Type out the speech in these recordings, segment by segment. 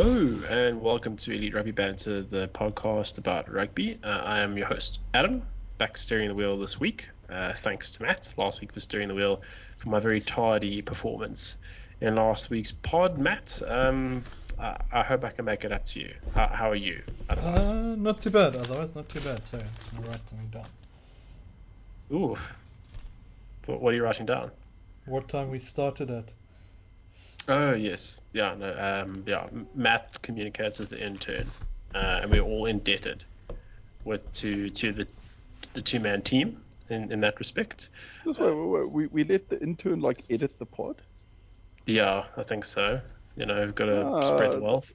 Hello and welcome to Elite Rugby Banter, the podcast about rugby. Uh, I am your host, Adam, back steering the wheel this week. Uh, thanks to Matt last week for steering the wheel for my very tardy performance in last week's pod. Matt, um, I, I hope I can make it up to you. How, how are you? Uh, not too bad. Otherwise, not too bad. Sorry, I'm something down. Ooh. What, what are you writing down? What time we started at? Oh yes, yeah, no, um, yeah. Matt communicates with the intern, uh, and we're all indebted with to to the the two man team in, in that respect. This way, we, we, we let the intern like edit the pod. Yeah, I think so. You know, we've got to Ah, spread the wealth.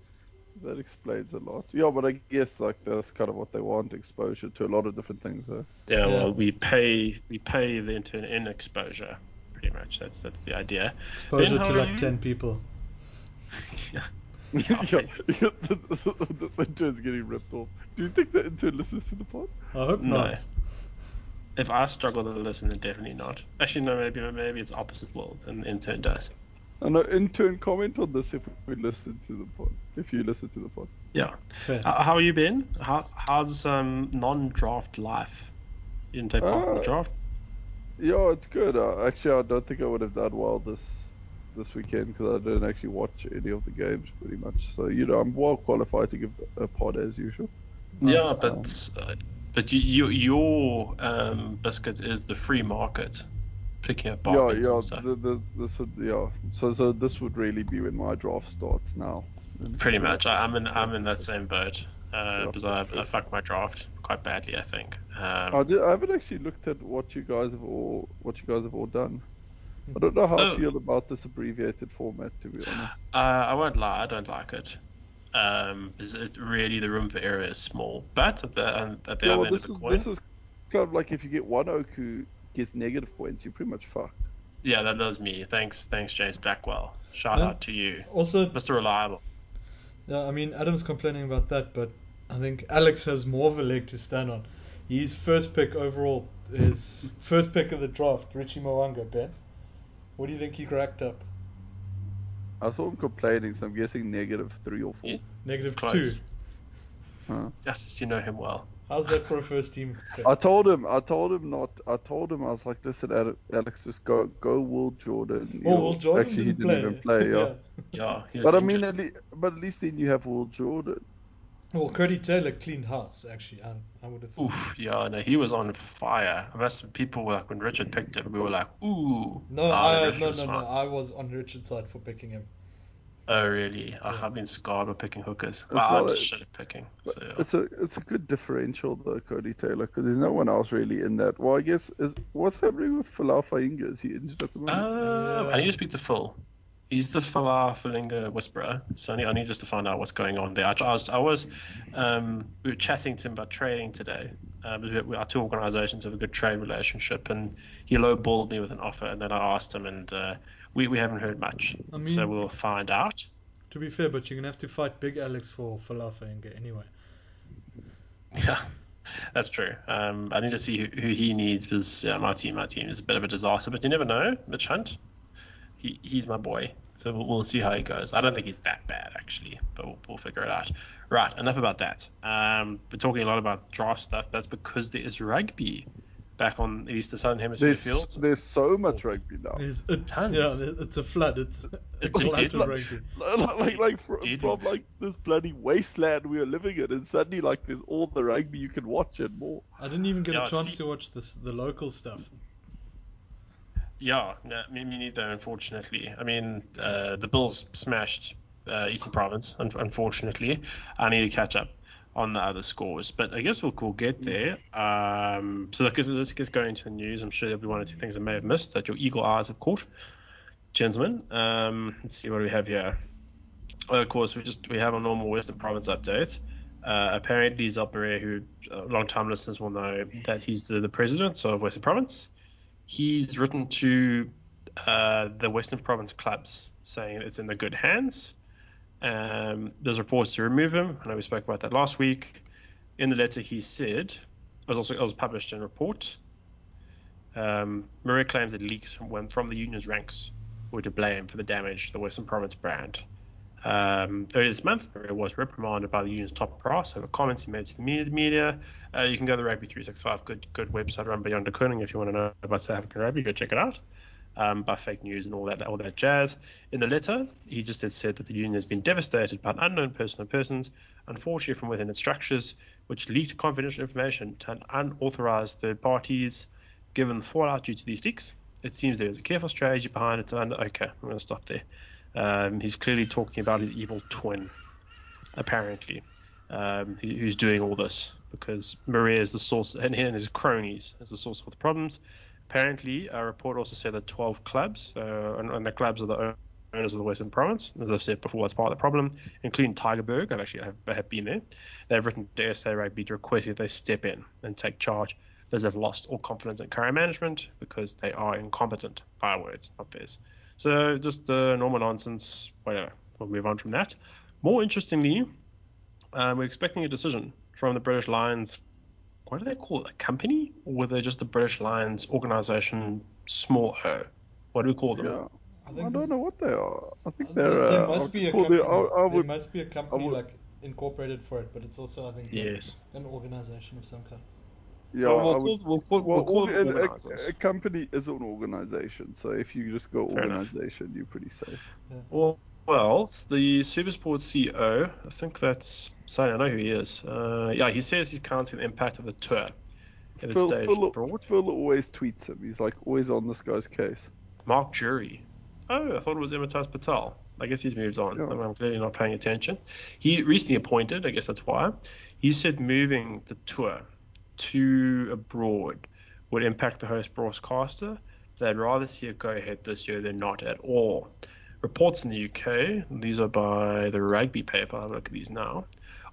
That explains a lot. Yeah, but I guess like that's kind of what they want: exposure to a lot of different things. Huh? Yeah, Yeah. well, we pay we pay the intern in exposure, pretty much. That's that's the idea. Exposure Ben, to like you? ten people. yeah. yeah, yeah, this, this intern's getting ripped off. Do you think the intern listens to the pod? I hope No. not. If I struggle to listen, then definitely not. Actually, no, maybe maybe it's opposite world, and the intern does. And an intern comment on this if we listen to the pod. If you listen to the pod. Yeah. Fair. Uh, how have you been? How how's um non-draft life? You didn't take part in the Uh, draft. Yeah, it's good. Uh, actually, I don't think I would have done well this this weekend because I didn't actually watch any of the games pretty much. So you know, I'm well qualified to give a pod as usual. Yeah, Um, but uh, but you, you, your um biscuit is the free market, picking up Yeah, yeah. The, the, this would, yeah. So, so this would really be when my draft starts now. Pretty much. I, I'm in I'm in that same boat uh, because I. I fucked my draft quite badly. I think. Um, I, did, I haven't actually looked at what you guys have all what you guys have all done. I don't know how Oh. I feel about this abbreviated format, to be honest. uh, I won't lie, I don't like it. Um, it's, it's really the room for error is small, but at the um, at the Yeah, other well, end this of the is coin, this is kind of like if you get one oak who gets negative points, you're pretty much fucked. yeah, that does me. Thanks, thanks, James Blackwell. Shout Yeah. out to you, Also, Mr. Reliable. yeah, I mean, Adam's complaining about that, but I think Alex has more of a leg to stand on. His first pick overall, his first pick of the draft, Richie Mo'unga, Ben. What do you think he cracked up? I saw him complaining, so I'm guessing negative three or four. Yeah. Negative Close. two. Huh. Yes, you know him well. How's that for a first team pick? I told him, I told him not. I told him I was like, listen, Alex, just go, go, Will Jordan. oh, You'll- Jordan actually, didn't, he didn't even play. Yeah. Yeah, he was But I mean, at least, but at least then you have Will Jordan. Well, Codie Taylor cleaned house, actually. I, I would have thought. Oof, yeah, no, he was on fire. I Most people were like when Richard picked him, we were like, ooh. No, Ah, I, Richard no, was no, no. I was on Richard's side for picking him. Oh really? Yeah. I've been scarred by picking hookers. Well, I'm a- just shit at picking. So, yeah. It's a it's a good differential though, Codie Taylor, because there's no one else really in that. Well, I guess is what's happening with Falafa Inga? Is he injured at the moment? Uh, I Yeah. need to speak to Phil. He's the Falafelinga whisperer. So I need, I need just to find out what's going on there. I, I was, I was um, we were chatting to him about trading today. Um, we, our two organisations have a good trade relationship, and he lowballed me with an offer, and then I asked him, and uh, we, we haven't heard much. I so we'll find out. To be fair, but you're gonna have to fight Big Alex for Falafel and get anyway. Yeah, that's true. Um, I need to see who, who he needs because yeah, my team, my team is a bit of a disaster. But you never know, Mitch Hunt. He he's my boy. So we'll, we'll see how he goes. I don't think he's that bad actually, but we'll, we'll figure it out. Right, enough about that. Um, we're talking a lot about draft stuff. That's because there is rugby back on at least the southern hemisphere there's field. there's so much rugby now. There's a, Tons. yeah, it's a flood. It's it's a a lot of rugby. like like, like fr- Deadly. from like this bloody wasteland we are living in, and suddenly like there's all the rugby you can watch and more. I didn't even get Yeah, a chance feet. to watch this the local stuff. Yeah, me, neither, unfortunately. I mean, uh, the Bulls smashed uh, Eastern Province, un- unfortunately. I need to catch up on the other scores, but I guess we'll, we'll get there. Um, so let's, let's get going into the news. I'm sure there'll be one or two things I may have missed that your eagle eyes have caught. Gentlemen, um, let's see what we have here. Well, of course, we just we have a normal Western Province update. Uh, apparently, Zalpere, who uh, long-time listeners will know that he's the, the president of Western Province. He's written to uh, the Western Province clubs saying it's in the good hands. Um, there's reports to remove him. I know we spoke about that last week. In the letter, he said it was also it was published in a report. Um, Marais claims that leaks from from the union's ranks were to blame for the damage to the Western Province brand. Um, earlier this month, Marais was reprimanded by the union's top brass over comments he made to the media. Uh, you can go to the Rugby 365, good good website run by Jan de if you want to know about South African rugby. Go check it out. Um, by fake news and all that all that jazz. In the letter, he just had said that the union has been devastated by an unknown person or persons, unfortunately from within its structures, which leaked confidential information to unauthorized third parties. Given the fallout due to these leaks, it seems there is a careful strategy behind it. And okay, I'm going to stop there. Um, he's clearly talking about his evil twin, apparently, um, who, who's doing all this because Marais is the source, and, and his cronies is the source of the problems. Apparently, a report also said that 12 clubs, uh, and, and, the clubs are the owners of the Western Province, as I've said before, that's part of the problem, including Tygerberg. I've actually have, have been there. They've written to SA Rugby to request that they step in and take charge as they've lost all confidence in current management because they are incompetent. By words, not theirs. So just the normal nonsense. Whatever. We'll move on from that. More interestingly, uh, we're expecting a decision from the British Lions. What do they call it? A company, or were they just the British Lions organization, small o? What do we call them? Yeah. I, think don't know what they are. I think Uh, they're. there, there uh, must be a company. the- I- I there must be a company would- like incorporated for it, but it's also I think a- Yes. an organization of some kind. Yeah, Well, we'll, would- call, we'll, call, Well, we'll call org- them a- a, company is an organization, so if you just go Fair enough. organization, you're pretty safe. Well, well, the Supersport CEO, I think that's. Sorry, I know who he is. Uh, yeah, he says he's counting the impact of the tour at its Phil, stage Phil, abroad. Phil always tweets him. He's like always on this guy's case. Mark Jury. Oh, I thought it was Amitabh Patel. I guess he's moved on. Yeah. I'm clearly not paying attention. He recently appointed, I guess that's why. He said moving the tour to abroad would impact the host broadcaster. They'd rather see it go ahead this year than not at all. Reports in the UK, these are by the rugby paper, I'll look at these now,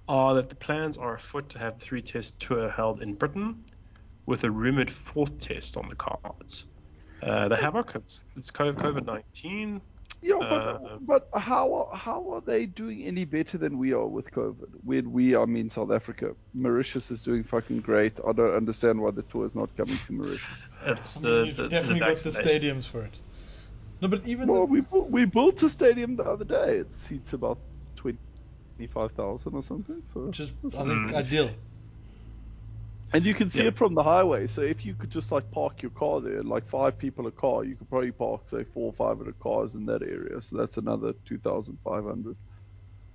are that the plans are afoot to have the three test tour held in Britain with a rumored fourth test on the cards. Uh, the havoc, it's, it's COVID 19. Yeah, but Uh, but how are, how are they doing any better than we are with COVID? When we, I mean South Africa, Mauritius is doing fucking great. I don't understand why the tour is not coming to Mauritius. It's I the, mean, you've the, definitely the got the stadiums for it. No, but even Well, the, we we built a stadium the other day. It seats about twenty five thousand or something. So which is I think Mm. ideal. And you can see Yeah. it from the highway. So if you could just like park your car there, like five people a car, you could probably park say four or five hundred cars in that area. So that's another two thousand five hundred.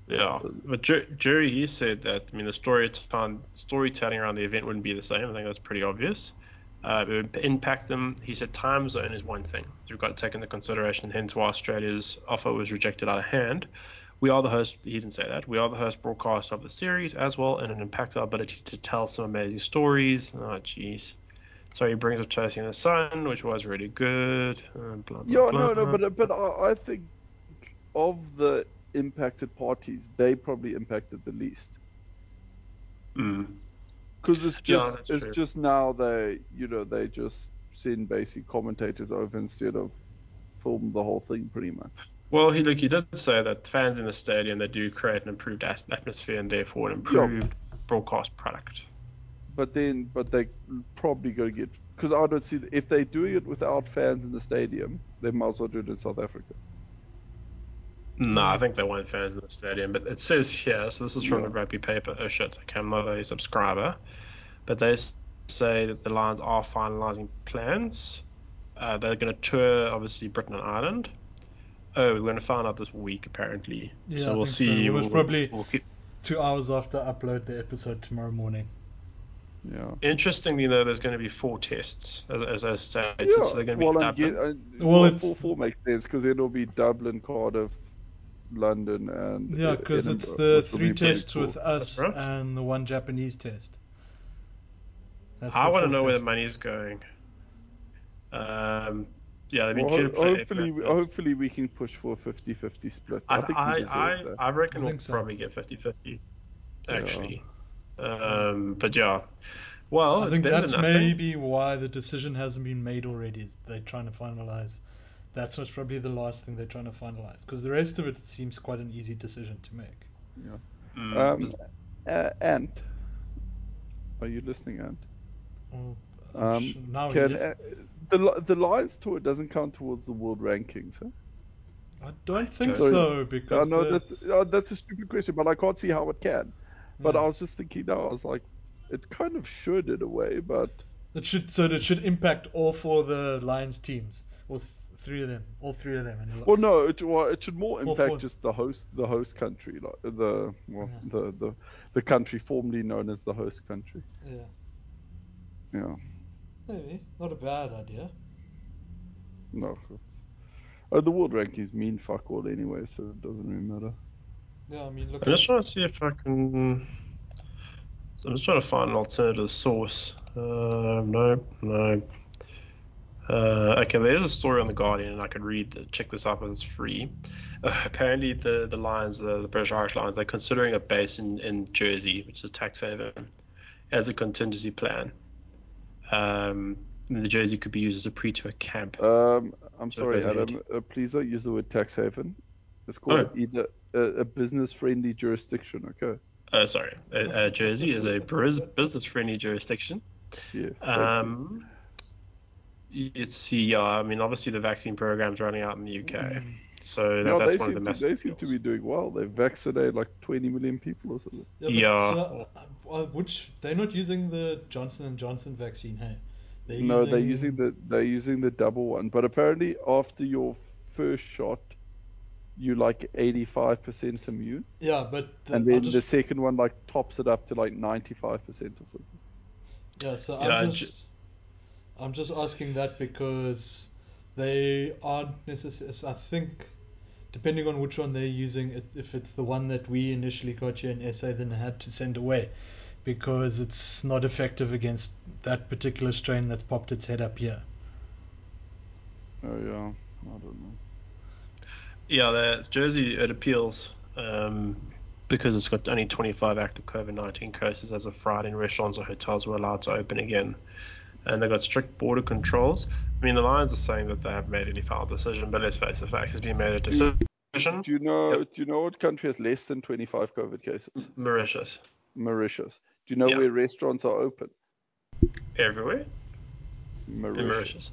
Yeah, but Jury he said that I mean the story time, storytelling around the event wouldn't be the same. I think that's pretty obvious. Uh, it would impact them. He said time zone is one thing. You've got to take into consideration. Hence why Australia's offer was rejected out of hand. We are the host. He didn't say that. We are the host broadcast of the series as well, and it impacts our ability to tell some amazing stories. Oh, jeez. So he brings up Chasing the Sun, which was really good. Uh, blah, blah, Yeah, blah. no, no, but but I, I think of the impacted parties, they probably impacted the least. Mm. Because it's just that's it's true. just now they you know they just send basic commentators over instead of film the whole thing pretty much. Well, he look, he did say that fans in the stadium they do create an improved atmosphere and therefore an improved broadcast product. But then but they probably gonna get because I don't see if they're doing it without fans in the stadium, they might as well do it in South Africa. No, I think they want fans in the stadium, but it says here. So this is from Yeah. the rugby paper. Oh shit, okay, I'm not a subscriber, but they say that the Lions are finalising plans. Uh, they're going to tour obviously Britain and Ireland. Oh, we're going to find out this week apparently. Yeah, so I we'll think so. see. Most we'll, probably- we'll keep- Two hours after I upload the episode tomorrow morning. Yeah. Interestingly, though, there's going to be four tests as, as I stated. Yeah, so they're going to be well, I'm Dublin. get, uh, Well, well, it's- four four makes sense because it'll be Dublin, Cardiff, London, and Yeah, because it's the three be pretty tests cool. with us right. and the one Japanese test. That's I want to fourth know where the money is going. Um, yeah, they've been Well, trying play hopefully, but hopefully we can push for a 50-50 split. I, I, think I, I. I reckon I we'll so. probably get 50-50, Yeah. actually. Um, but yeah, well, I it's think that's maybe why the decision hasn't been made already. Is they're trying to finalize. That's what's probably the last thing they're trying to finalize. Because the rest of it seems quite an easy decision to make. Mm, Um, just- uh, Ant, are you listening, Ant? Well, I'm Um, sure now can, he is. uh, the the Lions tour doesn't count towards the world rankings, huh? I don't think Sorry. so because know the- that's uh, that's a stupid question, but I can't see how it can. But Yeah. I was just thinking now, I was like, it kind of should in a way, but it should so it should impact all four of the Lions teams, or th- three of them, all three of them. And well, no, it well, it should more impact just the host, the host country, like the well, Yeah. the, the the country formerly known as the host country. yeah, Yeah, maybe not a bad idea. no. It's, oh, the world rankings mean fuck all anyway, so it doesn't really matter. Yeah, I mean look. I'm just trying to see if I can. So I'm just trying to find an alternative source. Uh, no, no. Uh, okay, there's a story on the Guardian, and I could read. The, check this out, but it's free. Uh, apparently, the the Lions, the, the British Irish Lions, they're considering a base in, in Jersey, which is a tax haven, as a contingency plan. Um, the Jersey could be used as a pre-tour camp. Um, I'm So sorry. Adam. Uh, please don't use the word tax haven. It's called Oh. either a, a business-friendly jurisdiction. Okay. Uh, sorry, uh, uh, Jersey is a business-friendly jurisdiction. Yes. Um, it's see, yeah, I mean, obviously the vaccine program's running out in the UK, so that, No, that's they one of the seem, to, massive they seem to be doing well. They've vaccinated like 20 million people or something. yeah, yeah. So, uh, uh, which they're not using the Johnson and Johnson vaccine, hey? They're no, using, they're using the they're using the double one. But apparently, after your first shot, you like 85% immune, Yeah, but the, and then just, the second one like tops it up to like 95% or something. Yeah, so Yeah, I'm ju- just I'm just asking that because they aren't necessarily. I think depending on which one they're using, it, if it's the one that we initially got here in SA, then had to send away because it's not effective against that particular strain that's popped its head up here. Oh yeah, I don't know. Yeah, the Jersey it appeals um, because it's got only 25 active COVID-19 cases as of Friday, and restaurants or hotels were allowed to open again, and they've got strict border controls. I mean, the Lions are saying that they haven't made any final decision, but let's face the fact, it's been made a decision. Do you know? Yep. Do you know what country has less than 25 COVID cases? Mauritius, Mauritius. Do you know Yeah. where restaurants are open? everywhere Mauritius. in Mauritius.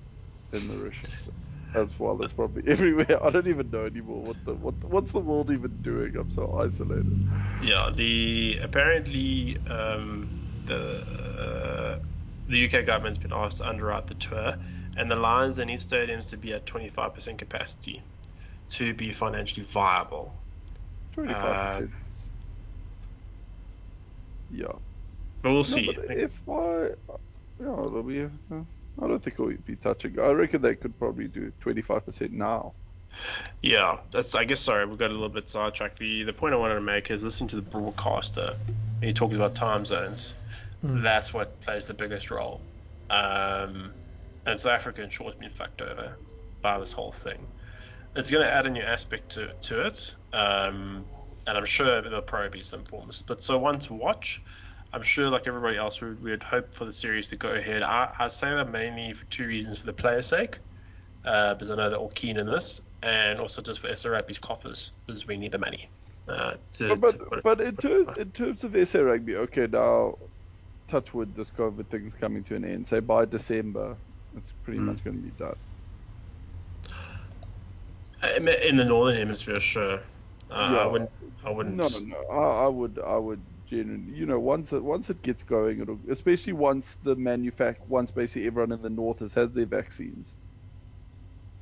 In Mauritius. As well as probably everywhere. I don't even know anymore what the what what's the world even doing. I'm so isolated. Yeah, the apparently um, the uh, the UK government's been asked to underwrite the tour, and the Lions they need stadiums to be at 25% capacity to be financially viable. 25 Uh, percent. Yeah. But we'll No, see. but if I, yeah, it'll be. Uh, I don't think it'll be touching. I reckon they could probably do 25% now. Yeah, that's. I guess. Sorry, we got a little bit sidetracked. The the point I wanted to make is listening to the broadcaster. He talks about time zones. Mm. That's what plays the biggest role. Um, and South Africa, in short, has been fucked over by this whole thing. It's going to add a new aspect to to it. Um, and I'm sure there'll probably be some form of split. So one to watch. I'm sure, like everybody else, we would hope for the series to go ahead. I, I say that mainly for two reasons: for the players' sake, uh, because I know they're all keen in this, and also just for SRAP's coffers, because we need the money. Uh, to, But to but, it- but in terms in terms of SA rugby, okay, now touch wood, this COVID thing's coming to an end. Say by December, it's pretty Mm. much going to be done. in in the northern hemisphere, sure. Uh, I Yeah. wouldn't. I wouldn't. No, no, no. I, I would, I would genuinely, you know, once it once it gets going, it'll, especially once the manufact, once basically everyone in the north has had their vaccines,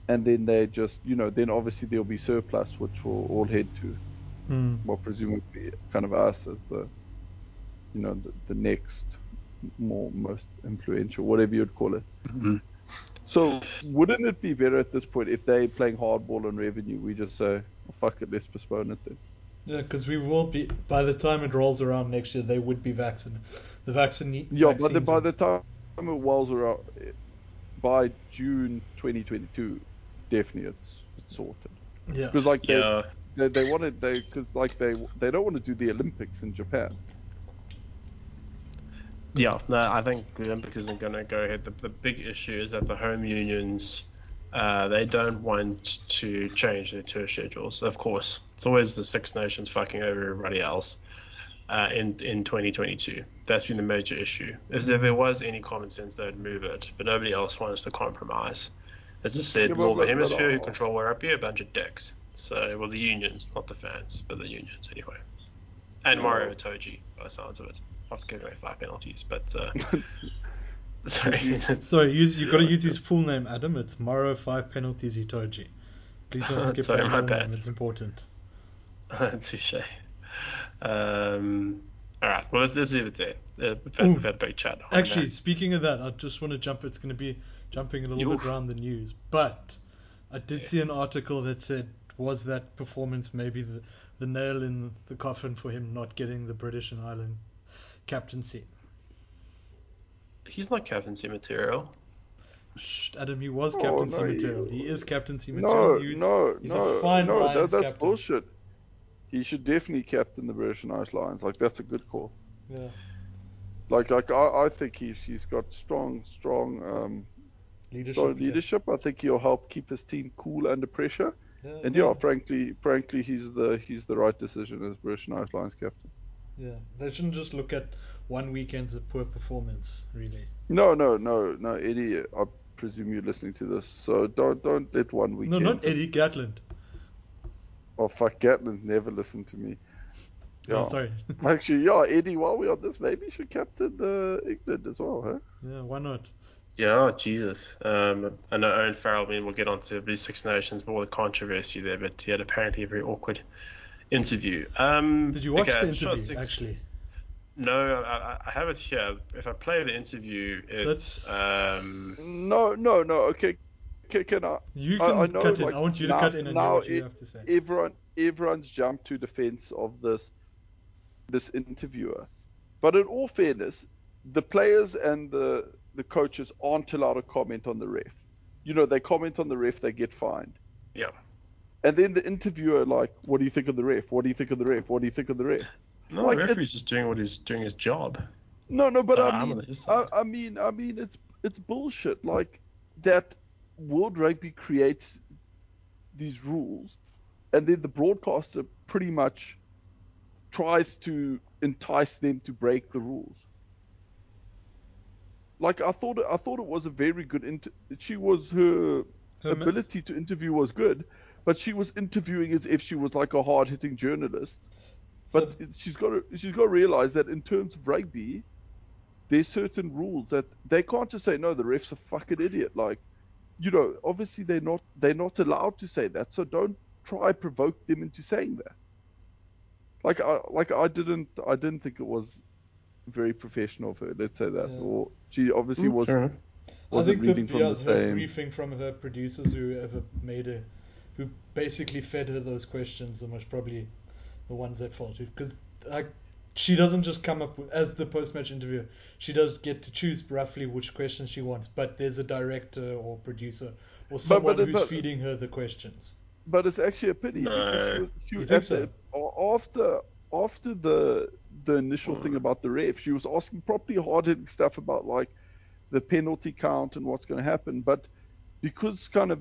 and then they just, you know, then obviously there'll be surplus, which will all head to, Mm. well, presumably kind of us as the, you know, the, the next more most influential, whatever you'd call it. Mhm. So wouldn't it be better at this point if they're playing hardball on revenue, we just say, well, fuck it, let's postpone it then. Yeah, because we will be by the time it rolls around next year, they would be vaccinated. The vaccine. Yeah, but the, by the time it rolls around, by June 2022, definitely it's, it's sorted. yeah. Because like they, Yeah. they they wanted they because like they they don't want to do the Olympics in Japan. Yeah, no, I think the Olympics isn't going to go ahead. The, the big issue is that the home unions, uh, they don't want to change their tour schedules. Of course, it's always the Six Nations fucking over everybody else. Uh, in in 2022, that's been the major issue. If there, was any common sense, they'd move it, but nobody else wants to compromise. As I said, Yeah, but- Northern but- but, Hemisphere who control rugby, a bunch of dicks. So, well, the unions, not the fans, but the unions anyway. And. Maro Itoje, by the sounds of it, after giving away five penalties. But uh, sorry, Sorry, use, you got to use his full name, Adam. It's Maro Five Penalties Itoje. Please don't skip Sorry, that my bad. name. It's important. touche. Um, all right, well, let's, let's leave it there. Uh, we've, had, we've had a big chat. on Actually, that. speaking of that, I just want to jump. It's going to be jumping a little Oof. bit around the news, but I did Yeah. see an article that said was that performance maybe the, the nail in the coffin for him not getting the British and Ireland captaincy. he's not captaincy material. Shh, Adam, he was Oh, captaincy no, material. you- He is Captain No, material. He- no, he's a no, fine no. That, that's captain. bullshit. He should definitely captain the British and Irish Lions. Like that's a good call. Yeah. Like, like I, I think he's he's got strong, strong, um, Leadership. strong yeah. leadership. I think he'll help keep his team cool under pressure. Yeah, And no, yeah, frankly, frankly, he's the he's the right decision as British and Irish Lions captain. Yeah. They shouldn't just look at one weekend's poor performance, really. No, no, no, no, Eddie. I presume you're listening to this, so don't don't let one weekend. No, not Eddie Gatland. Oh fuck, Gatland never listened to me. No, Yeah. sorry. Actually, yeah, Eddie. While we're on this, maybe you should captain the England as well, huh? yeah, why not? Yeah, Jesus. Um, I know Owen Farrell, I mean, we'll get on to these Six Nations, but all the controversy there, but he had apparently a very awkward interview. Um, Did you watch okay, the interview, six- actually? No, I, I- I have it here. If I play the interview, So it's. it's- Um, No, no, no. Okay, can, can I? You can I know, cut in. like, I want you to now- cut in and hear now what you it- have to say. Everyone, everyone's jumped to defense of this, this interviewer. But in all fairness, the players and the the coaches aren't allowed to comment on the ref. You know, they comment on the ref, they get fined. yeah. And then the interviewer, like, what do you think of the ref? What do you think of the ref? What do you think of the ref? No, Like, the it- referee's just doing what he's doing his job. No, no, but So I mean, I. I mean, I mean, it's it's bullshit. Like that, World Rugby creates these rules, and then the broadcaster pretty much tries to entice them to break the rules. Like I thought, I thought it was a very good. Inter- she was her Her ability to interview was good, but she was interviewing as if she was like a hard-hitting journalist. So- But she's got to she's got to realize that in terms of rugby, there's certain rules that they can't just say no. The ref's a fucking idiot. Like, you know, obviously they're not they're not allowed to say that. So don't try provoke them into saying that. Like I like I didn't I didn't think it was very professional of her. Let's say that. Yeah. Or she obviously mm, was Fair enough. I wasn't think reading the, from yeah, the her same. briefing from her producers, who ever made her, who basically fed her those questions, are most probably the ones that fault her. Because like, she doesn't just come up with, as the post-match interviewer. She does get to choose roughly which questions she wants, but there's a director or producer or someone but- who's but- feeding her the questions. But it's actually a pity No. because she was, she You was think at after after the the initial thing Hmm. about the ref, she was asking properly hard hitting stuff about like the penalty count and what's going to happen. But because kind of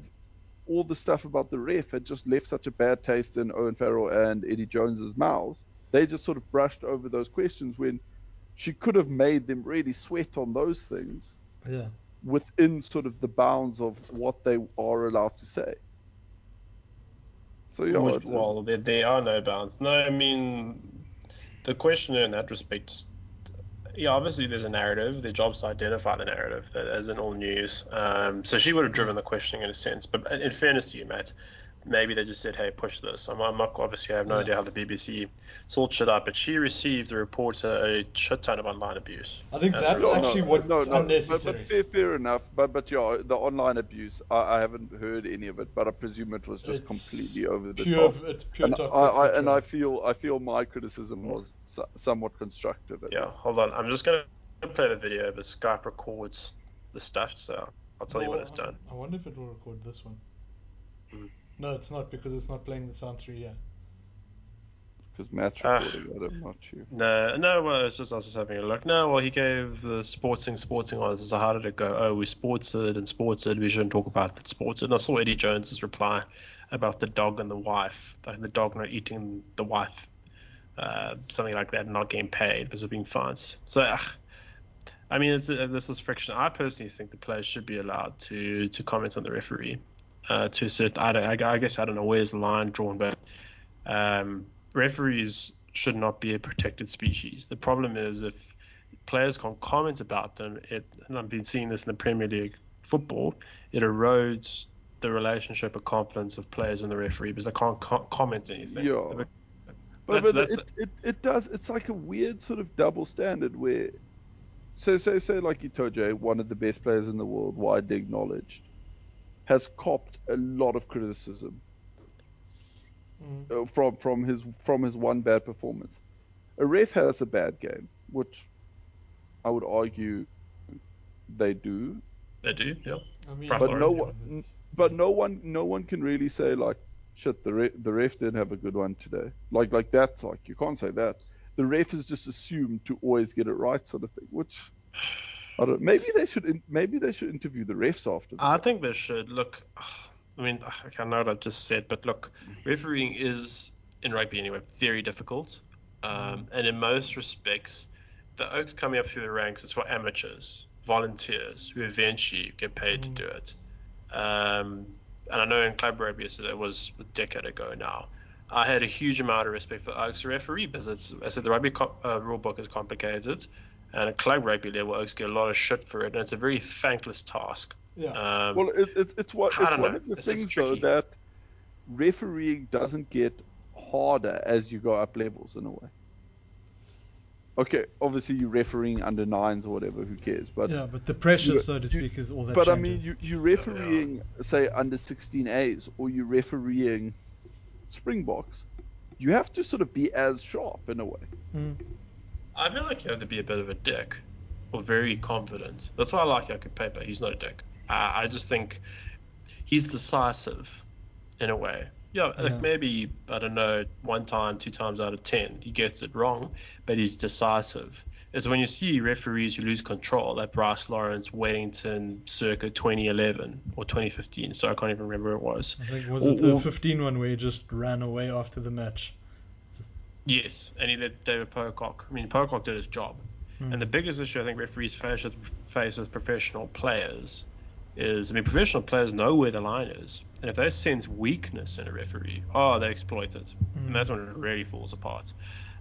all the stuff about the ref had just left such a bad taste in Owen Farrell and Eddie Jones's mouths, they just sort of brushed over those questions when she could have made them really sweat on those things Yeah. within sort of the bounds of what they are allowed to say. So yeah, Which- well, there, there are no bounds. No, I mean, the questioner in that respect, yeah, obviously there's a narrative. Their job's to identify the narrative, that isn't all news. Um, so she would have driven the questioning in a sense. But in fairness to you, Matt, maybe they just said, hey, push this. I'm, I'm not, obviously, I have no Yeah. idea how the BBC sorts shit out, but she received the reporter a shit ton of online abuse. I think As a that's result. actually what's unnecessary. But, but fair, fair enough. But but yeah, the online abuse, I, I haven't heard any of it, but I presume it was just It's completely over the pure, top. it's pure And I, toxic. I, and I feel I feel my criticism was so, somewhat constructive. Yeah, least. hold on. I'm just going to play the video, but Skype records the stuff, so I'll tell you when it's done. I wonder if it will record this one. Hmm. No, it's not because it's not playing the sound through here. Because Matt's Ah. recording it, I'm not you. No, no, well, it's just us just having a look. No, well, he gave the sporting sporting answers. So how did it go? Oh, we sported and sported. We shouldn't talk about the sported. And I saw Eddie Jones's reply about the dog and the wife, like the dog not eating the wife, uh, something like that, not getting paid because of being fines. So, ugh, I mean, it's, uh, this is friction. I personally think the players should be allowed to to comment on the referee. Uh, to a certain. I, don't, I, I guess I don't know where's the line drawn, but um, referees should not be a protected species. The problem is if players can't comment about them, it, and I've been seeing this in the Premier League football, it erodes the relationship of confidence of players and the referee because they can't co- comment anything. Yeah. But that's- but that's- it, it, it does. It's like a weird sort of double standard where, so say say like Itoje, one of the best players in the world, widely acknowledged, has copped a lot of criticism Mm. uh, from from his from his one bad performance. A ref has a bad game, which I would argue they do, They do, yeah. I mean, But but no one, but no one, no one can really say like, shit, the ref, the ref didn't have a good one today. Like like that, like you can't say that. The ref is just assumed to always get it right, sort of thing. Which I don't. Maybe they should. in- Maybe they should interview the refs after. I game. think they should look. I mean, I know what I just said, but look, refereeing is in rugby anyway very difficult, um, and in most respects, the oaks coming up through the ranks is for amateurs, volunteers who eventually get paid to Mm. do it. Um, and I know in club rugby, so that was a decade ago now. I had a huge amount of respect for Oaks referee because it's, I said the rugby co- uh, rule book is complicated, and a club rugby level, Oaks get a lot of shit for it, and it's a very thankless task. Yeah. Um, Well, it, it, it's what I it's don't one know. of the It's- it's things though that refereeing doesn't get harder as you go up levels in a way. Okay, obviously you're refereeing under nines or whatever, who cares? But yeah, but the pressure, you- so to you- speak, is all that but I mean, you you refereeing say under 16As or you're refereeing Springboks, you have to sort of be as sharp in a way. Mm. I feel like you have to be a bit of a dick or very confident. That's why I like Jaco Peyper. He's not a dick. I, I just think he's decisive in a way. Yeah, Yeah. like maybe, I don't know, one time, two times out of ten, he gets it wrong, but he's decisive. It's when you see referees who lose control, like Bryce Lawrence, Weddington, circa 2011 or 2015, so I can't even remember it was. I think was Or- it the or- 15 one where he just ran away after the match? Yes, and he let David Pocock. I mean, Pocock did his job. Mm. And the biggest issue I think referees face with, face with professional players is, I mean, professional players know where the line is, and if they sense weakness in a referee, oh, they exploit it, Mm. and that's when it really falls apart.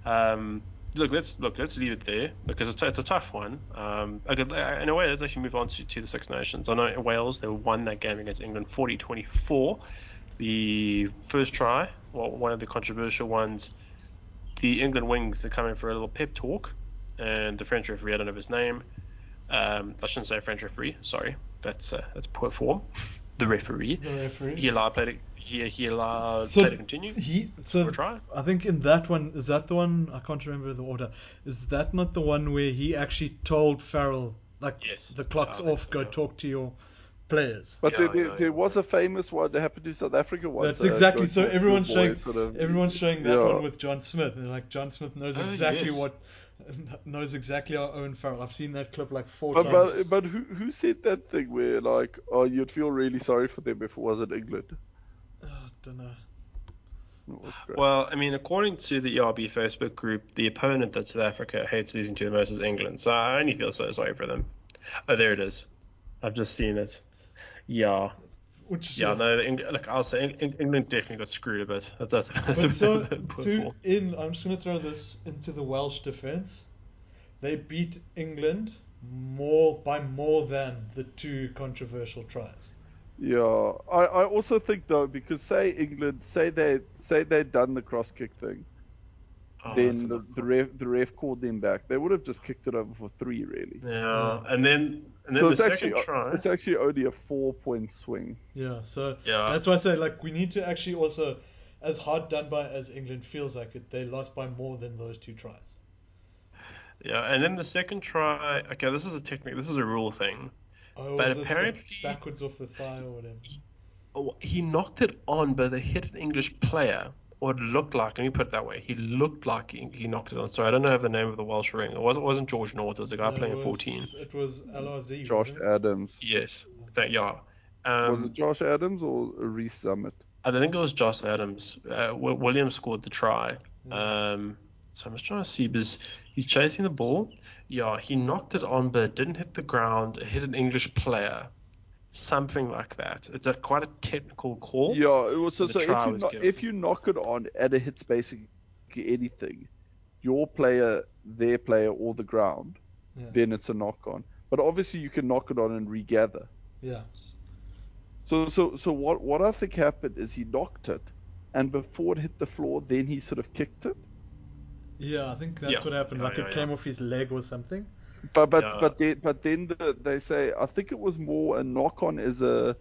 Um, look, let's look, let's leave it there because it's, it's a tough one. Um, in a way, let's actually move on to, to the Six Nations. I know Wales they won that game against England 40-24. The first try, well, one of the controversial ones, the England wings are coming for a little pep talk, and the French referee, I don't know his name. Um, I shouldn't say French referee. Sorry, that's uh, that's poor form. The referee. The referee. He allowed play to he, he allowed So play to continue. He so try? I think in that one is that the one I can't remember the order. Is that not the one where he actually told Farrell like Yes. the clock's I off, so, go yeah. talk to your players. But Yeah, there, there, yeah, there yeah. was a famous one that happened to South Africa once. That's uh, exactly go so. Everyone's showing sort of- everyone's showing that yeah. one with John Smith, and like John Smith knows Oh, exactly yes. what knows exactly our own Farrell. I've seen that clip like four But, times. but, but who who said that thing where like oh you'd feel really sorry for them if it wasn't England? Oh, don't know. It was great. Well, I mean, according to the ERB Facebook group, the opponent that South Africa hates losing to the most is England. So I only feel so sorry for them. Oh, there it is. I've just seen it. Yeah, Which yeah. No, the Eng- look, I'll say Eng- Eng- England definitely got screwed a bit. That's, that's, that's But so a to ball. in, I'm just gonna throw this into the Welsh defense. They beat England more by more than the two controversial tries. Yeah, I, I also think though because say England say they say they'd done the cross kick thing, Oh, then the, the ref the ref called them back. They would have just kicked it over for three really. Yeah, and then and then so the it's second actually try. it's actually only a four point swing. Yeah, so Yeah. that's why I say like we need to actually also, as hard done by as England feels like it, they lost by more than those two tries. Yeah, and then the second try. Okay, this is a technique. This is a rule thing. Oh, But was this apparently- backwards off the thigh or whatever. Oh, he knocked it on, but they hit an English player. Or it looked like. Let me put it that way. He looked like he, he knocked it on. Sorry, I don't know the name of the Welsh ring. It wasn't wasn't George North. It was a guy No, playing at was, 14. It was LRZ. Josh wasn't? Adams. Yes, that yeah. Um, was it Josh Adams or Rees-Zammit? I think it was Josh Adams. Uh, Wi- Williams scored the try. Yeah. Um, so I'm just trying to see because he's chasing the ball. Yeah, he knocked it on, but it didn't hit the ground. It hit an English player. Something like that. It's a quite a technical call. Yeah, it was, so, so if, you was kno- given. if you knock it on and it hits basically anything, your player, their player, or the ground, Yeah. then it's a knock on. But obviously, you can knock it on and regather. Yeah. So, so, so what, what I think happened is he knocked it, and before it hit the floor, then he sort of kicked it. Yeah, I think that's Yeah. what happened. Yeah, like yeah, it came off his leg or something. But but Yeah. but they, but then the, they say I think it was more a knock on is a.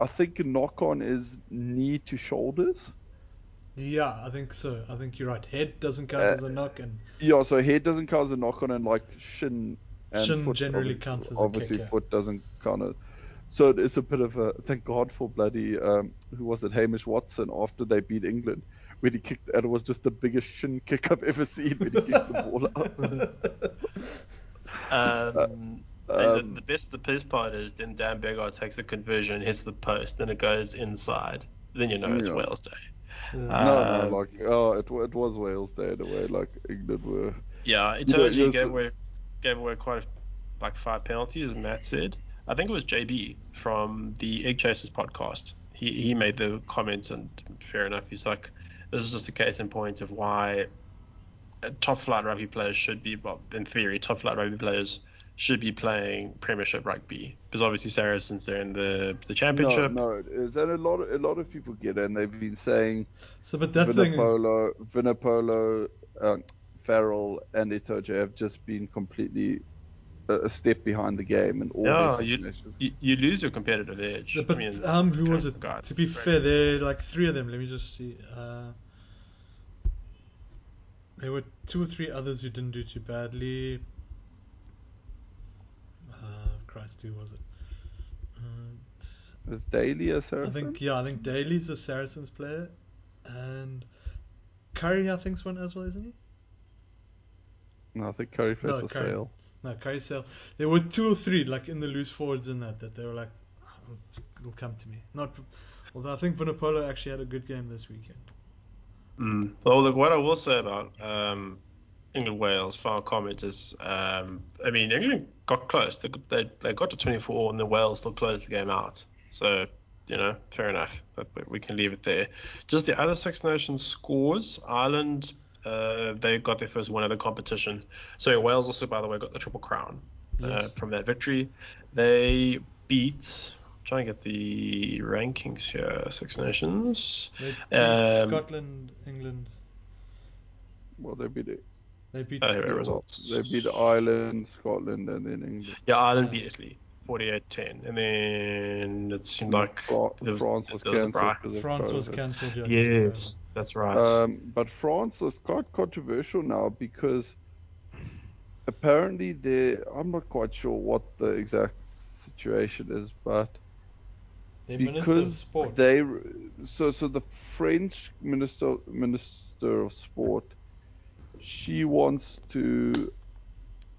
I think a knock on is knee to shoulders. Yeah, I think so. I think you're right. Head doesn't count Uh, as a knock, and Yeah, so head doesn't count as a knock on, and like shin and Shin foot generally counts as a obviously kick, yeah. foot doesn't count. As, so it's a bit of a thank God for bloody um, who was it Hamish Watson after they beat England when he kicked and it was just the biggest shin kick I've ever seen when he kicked the ball out. Um, and um, the, the best, the best part is then Dan Biggar takes the conversion, hits the post, then it goes inside. Then you know it's Yeah. Wales Day. Yeah. no, Um, no, like oh, it it was Wales Day in a way. Like England were. Yeah, You know, gave away gave away quite a, like five penalties, as Matt said. I think it was JB from the Egg Chasers podcast. He he made the comment, and fair enough. He's like, this is just a case in point of why uh, top flight rugby players should be, well, in theory, top flight rugby players should be playing Premiership rugby because obviously Saracens they're in the the Championship. No, no, it is, and a lot of a lot of people get it, and they've been saying So, but that's the thing. is- Vunipola, Vunipola, um, Farrell, and Itoje have just been completely a, a step behind the game and all Yeah, their you, you you lose your competitive edge. But I mean, um, who was it? of guy. To be Right. fair, there like three of them. Let me just see. Uh, there were two or three others who didn't do too badly. Uh, Christ, who was it? Uh, Is Daly a I Saracen? think yeah, I think Daly's a Saracens player, and Curry I think's one as well, isn't he? No, I think Curry plays No, for Curry. Sale. No, Curry Sale. There were two or three like in the loose forwards in that that they were like, "Oh, it'll come to me. Not, although I think Vunipola actually had a good game this weekend. Mm. Well, look, what I will say about um, England Wales final comment is, um, I mean, England got close. They, they they got to 24, and the Wales still closed the game out. So, you know, fair enough. But we- we can leave it there. Just the other Six Nations scores. Ireland, uh, they got their first win of the competition. So Wales also, by the way, got the triple crown uh, Yes. from that victory. They beat. Trying and get the rankings here. Six Nations. They beat Um, Scotland, England. Well, they beat it. They beat. Oh, here it Italy. results. They beat Ireland, Scotland, and then England. Yeah, Ireland Yeah. beat Italy, 48-10, and then it seemed like Fra- there France was there was a cancelled. bri- because of France was cancelled. Yeah. Yes, that's right. Um, but France is quite controversial now because apparently they I'm not quite sure what the exact situation is, but The Minister of because Sport. they so so the French minister minister of sport she wants to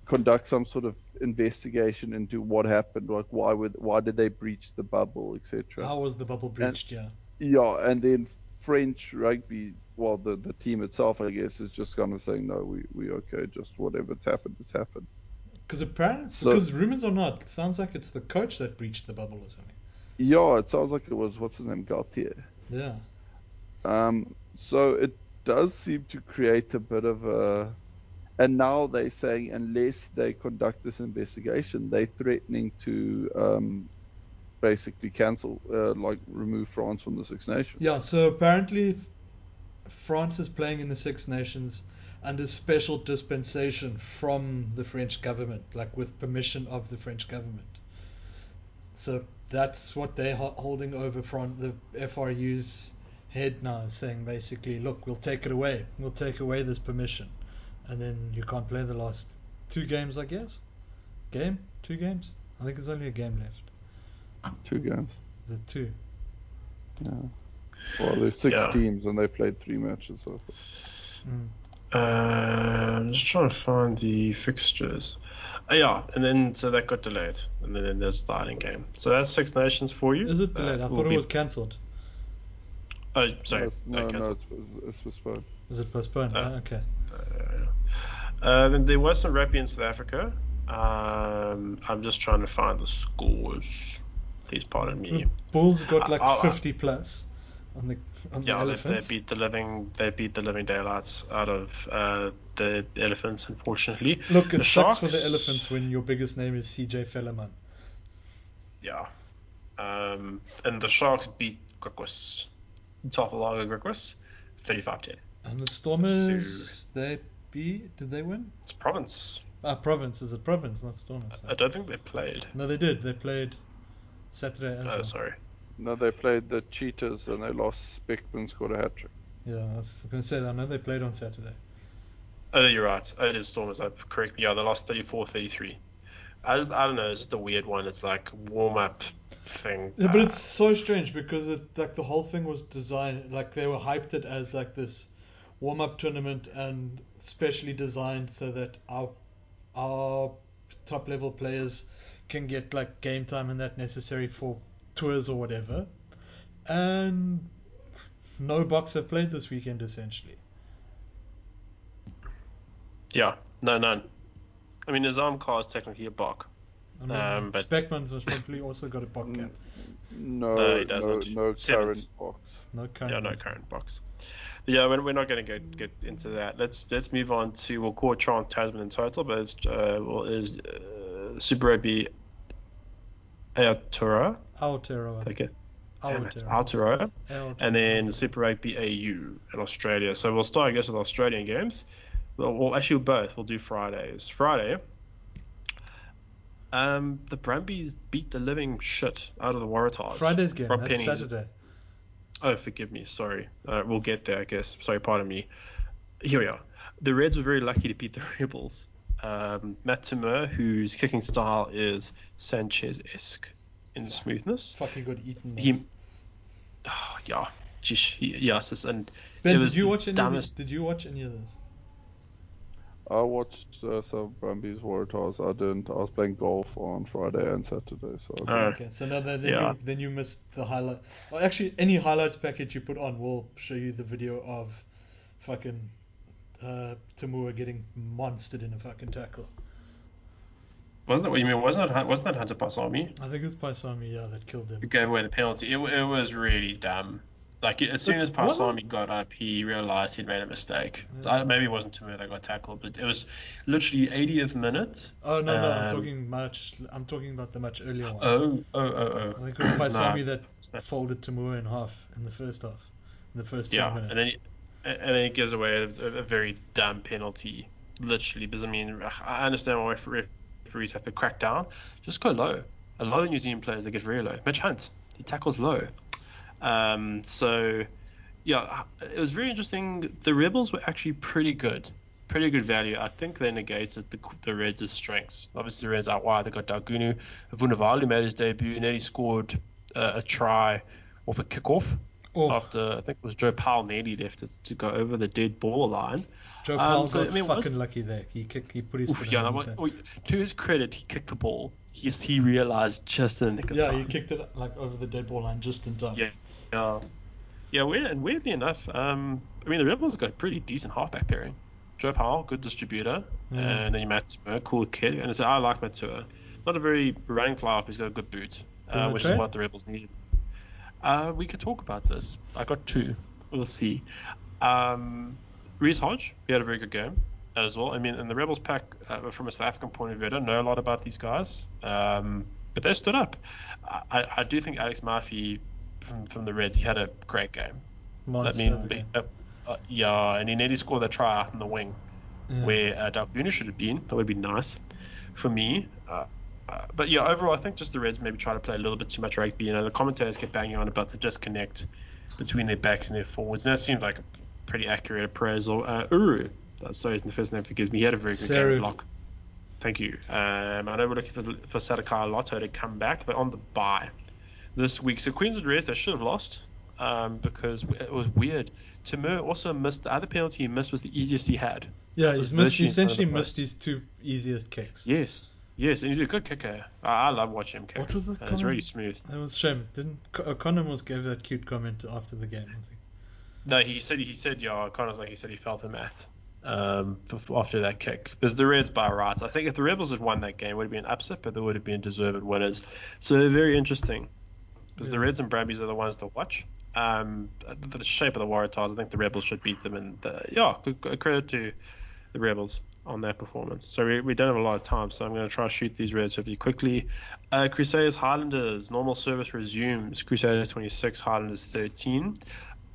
conduct some sort of investigation into what happened like why would why did they breach the bubble etc How was the bubble breached? yeah. yeah, and then French rugby, well, the, the team itself, I guess, is just kind of saying, no, we, we okay, just whatever's happened, it's happened. Because apparently, So- because rumors or not, it sounds like it's the coach that breached the bubble or something. Yeah, it sounds like it was, what's his name, Galthié. Yeah. Um, so it does seem to create a bit of a. And now they're saying, unless they conduct this investigation, they're threatening to um, basically cancel, uh, like remove France from the Six Nations. Yeah. So apparently, France is playing in the Six Nations under special dispensation from the French government, like with permission of the French government. So that's what they're holding over from the FRU's head now, is saying basically, look, we'll take it away. We'll take away this permission, and then you can't play the last two games, I guess. Game, two games. I think there's only a game left. Two games. Is it two? Yeah. Well, there's six Yeah. teams and they played three matches. So. Mm. Uh, I'm just trying to find the fixtures. Uh, yeah, and then so that got delayed, and then there's the Ireland game. So that's Six Nations for you. Is it Uh, delayed? I thought it be- was cancelled. Oh, sorry. No, no, no, it's, it's postponed. Is it postponed? Uh, Ah, okay. Uh, uh, then there was some rugby in South Africa. Um, I'm just trying to find the scores. Please pardon me. The Bulls got like I'll- I'll- 50 plus on the on the Yeah, they, they beat the living they beat the living daylights out of uh, the elephants. Unfortunately, Look, it the sucks for the elephants when your biggest name is CJ Fellerman. Yeah, um, and the Sharks beat Griquas, Tofalaga Griquas, 35-10. And the Stormers, they beat. Did they win? It's province. Ah, Province is it Province, not Stormers. I don't think they played. No, they did. They played Saturday Oh, sorry. No, they played the Cheetahs and they lost. Beckman scored a hat trick. Yeah, I was going to say that. I know they played on Saturday. Oh, you're right. Oh, it is Stormers. I correct me. Yeah, they lost 34-33. I, just, I don't know. It's just a weird one. It's like warm up thing. Yeah, but Uh, it's so strange because it like the whole thing was designed like they were hyped it as like this warm up tournament and specially designed so that our our top level players can get like game time and that necessary for tours or whatever. And no Boks have played this weekend essentially. yeah. No, none. I mean, his arm car is technically a Bok. I mean, Um, but- Specman's was probably also got a Bok cap. No, No, he no, doesn't. no Simmons. current Boks. No current. Yeah, no ones. current Boks. Yeah, we're, we're not going to get get into that. Let's let's move on to we'll call it Trans Tasman in total, but it's uh, well is uh, Super Rugby Aotearoa. Aotearoa. Okay, damn it, Aotearoa. Aotearoa. and then Super Rugby AU in Australia. So we'll start, I guess, with Australian games. Well, well actually, both. We'll do Fridays. Friday. Um, the Brumbies beat the living shit out of the Waratahs. Friday's game. Rob That's Penney's- Saturday. Oh, forgive me. Sorry. Uh, we'll get there, I guess. Sorry, pardon me. Here we are. The Reds were very lucky to beat the Rebels. Um, Matt To'omua, whose kicking style is Sanchez-esque in smoothness. Fuck, he got eaten. man. He, oh, yeah, Jish, he, yes, it's- and Ben, it did you watch any? Of this? Did you watch any of this? I watched uh, some Brumbies Waratahs. I didn't. I was playing golf on Friday and Saturday, so I Oh. Okay, so now then, then Yeah. you then you missed the highlight. Well, actually, any highlights package you put on will show you the video of fucking uh, To'omua getting monstered in a fucking tackle. Wasn't that what you mean? Wasn't that wasn't that Hunter Paisami I think it's Paisami, yeah, that killed him. who gave away the penalty? It, it was really dumb. Like as soon as Paisami got up, he realized he'd made a mistake. So I, maybe it wasn't To'omua that got tackled, but it was literally 80th minute. Oh no, no, I'm Um, talking much. I'm talking about the much earlier one. Oh, oh, oh, oh. I think it was Paisami that folded To'omua in half in the first half, in the first Yeah, minutes. and then he, and then he gives away a, a very dumb penalty, literally. Because I mean, I understand why ref- referees have to crack down. Just go low. A lot of New Zealand players they get very low. Mitch Hunt, he tackles low. Um, so yeah, it was very interesting. The Rebels were actually pretty good, pretty good value. I think they negated the the Reds' strengths. Obviously, the Reds out wide. They got Daugunu. Vunivalu made his debut, and then he scored uh, a try off a kickoff Oh, after I think it was Joe Powell nearly left to, to go over the dead ball line. Joe um, so, got I mean, was- fucking lucky there. He kicked, he put his Oof, foot yeah, that underneath one- it. oh, to his credit, he kicked the ball. He's, he realized just in the nick of Yeah, time. he kicked it like over the dead ball line just in time. Yeah, yeah, yeah. Weird, and weirdly enough, um, I mean the Rebels got a pretty decent halfback pairing. Joe Powell, good distributor, Yeah. and then you To'omua, cool kid, and it's, I like Matua. Not a very running fly off, he's got a good boot, uh, which is what the Rebels needed. Uh, we could talk about this. I got two. We'll see. Um, Reece Hodge, he had a very good game as well. I mean, in the Rebels pack, uh, from a South African point of view, I don't know a lot about these guys, um, but they stood up. I, I do think Alex Murphy from, from the Reds, he had a great game. Monster I mean, of a game. uh, uh, yeah, and he nearly scored that try out in the wing Yeah. where uh, Daugunu should have been. That would be nice for me. Uh, uh, but yeah, overall, I think just the Reds maybe try to play a little bit too much rugby. You know, the commentators kept banging on about the disconnect between their backs and their forwards, and that seemed like a pretty accurate appraisal. Uh, Uru, that's sorry, the first name forgives me. He had a very good game block. Thank you. Um, I know we're looking for for Salakaia-Loto to come back, but on the bye this week. So Queensland Reds, they should have lost um, because it was weird. To'omua also missed the other penalty he missed was the easiest he had. Yeah, he's missed, he in front of essentially missed his two easiest kicks. Yes, yes, and he's a good kicker. I, I love watching him kick. What was the Uh, It's comment? really smooth. That was a shame. Didn't Co- O'Connor almost gave that cute comment after the game? No, he said he said yeah. Connor's like he said he felt the mat. um, after that kick. Because the Reds by rights, I think if the Rebels had won that game, it would have been an upset, but they would have been deserved winners. So very interesting. Because the Reds and Brumbies are the ones to watch. Um, for the shape of the Waratahs, I think the Rebels should beat them. And uh, yeah, credit to the Rebels on that performance. So we, we don't have a lot of time, so I'm going to try to shoot these you quickly. Uh, Crusaders Highlanders, normal service resumes. Crusaders 26, Highlanders 13.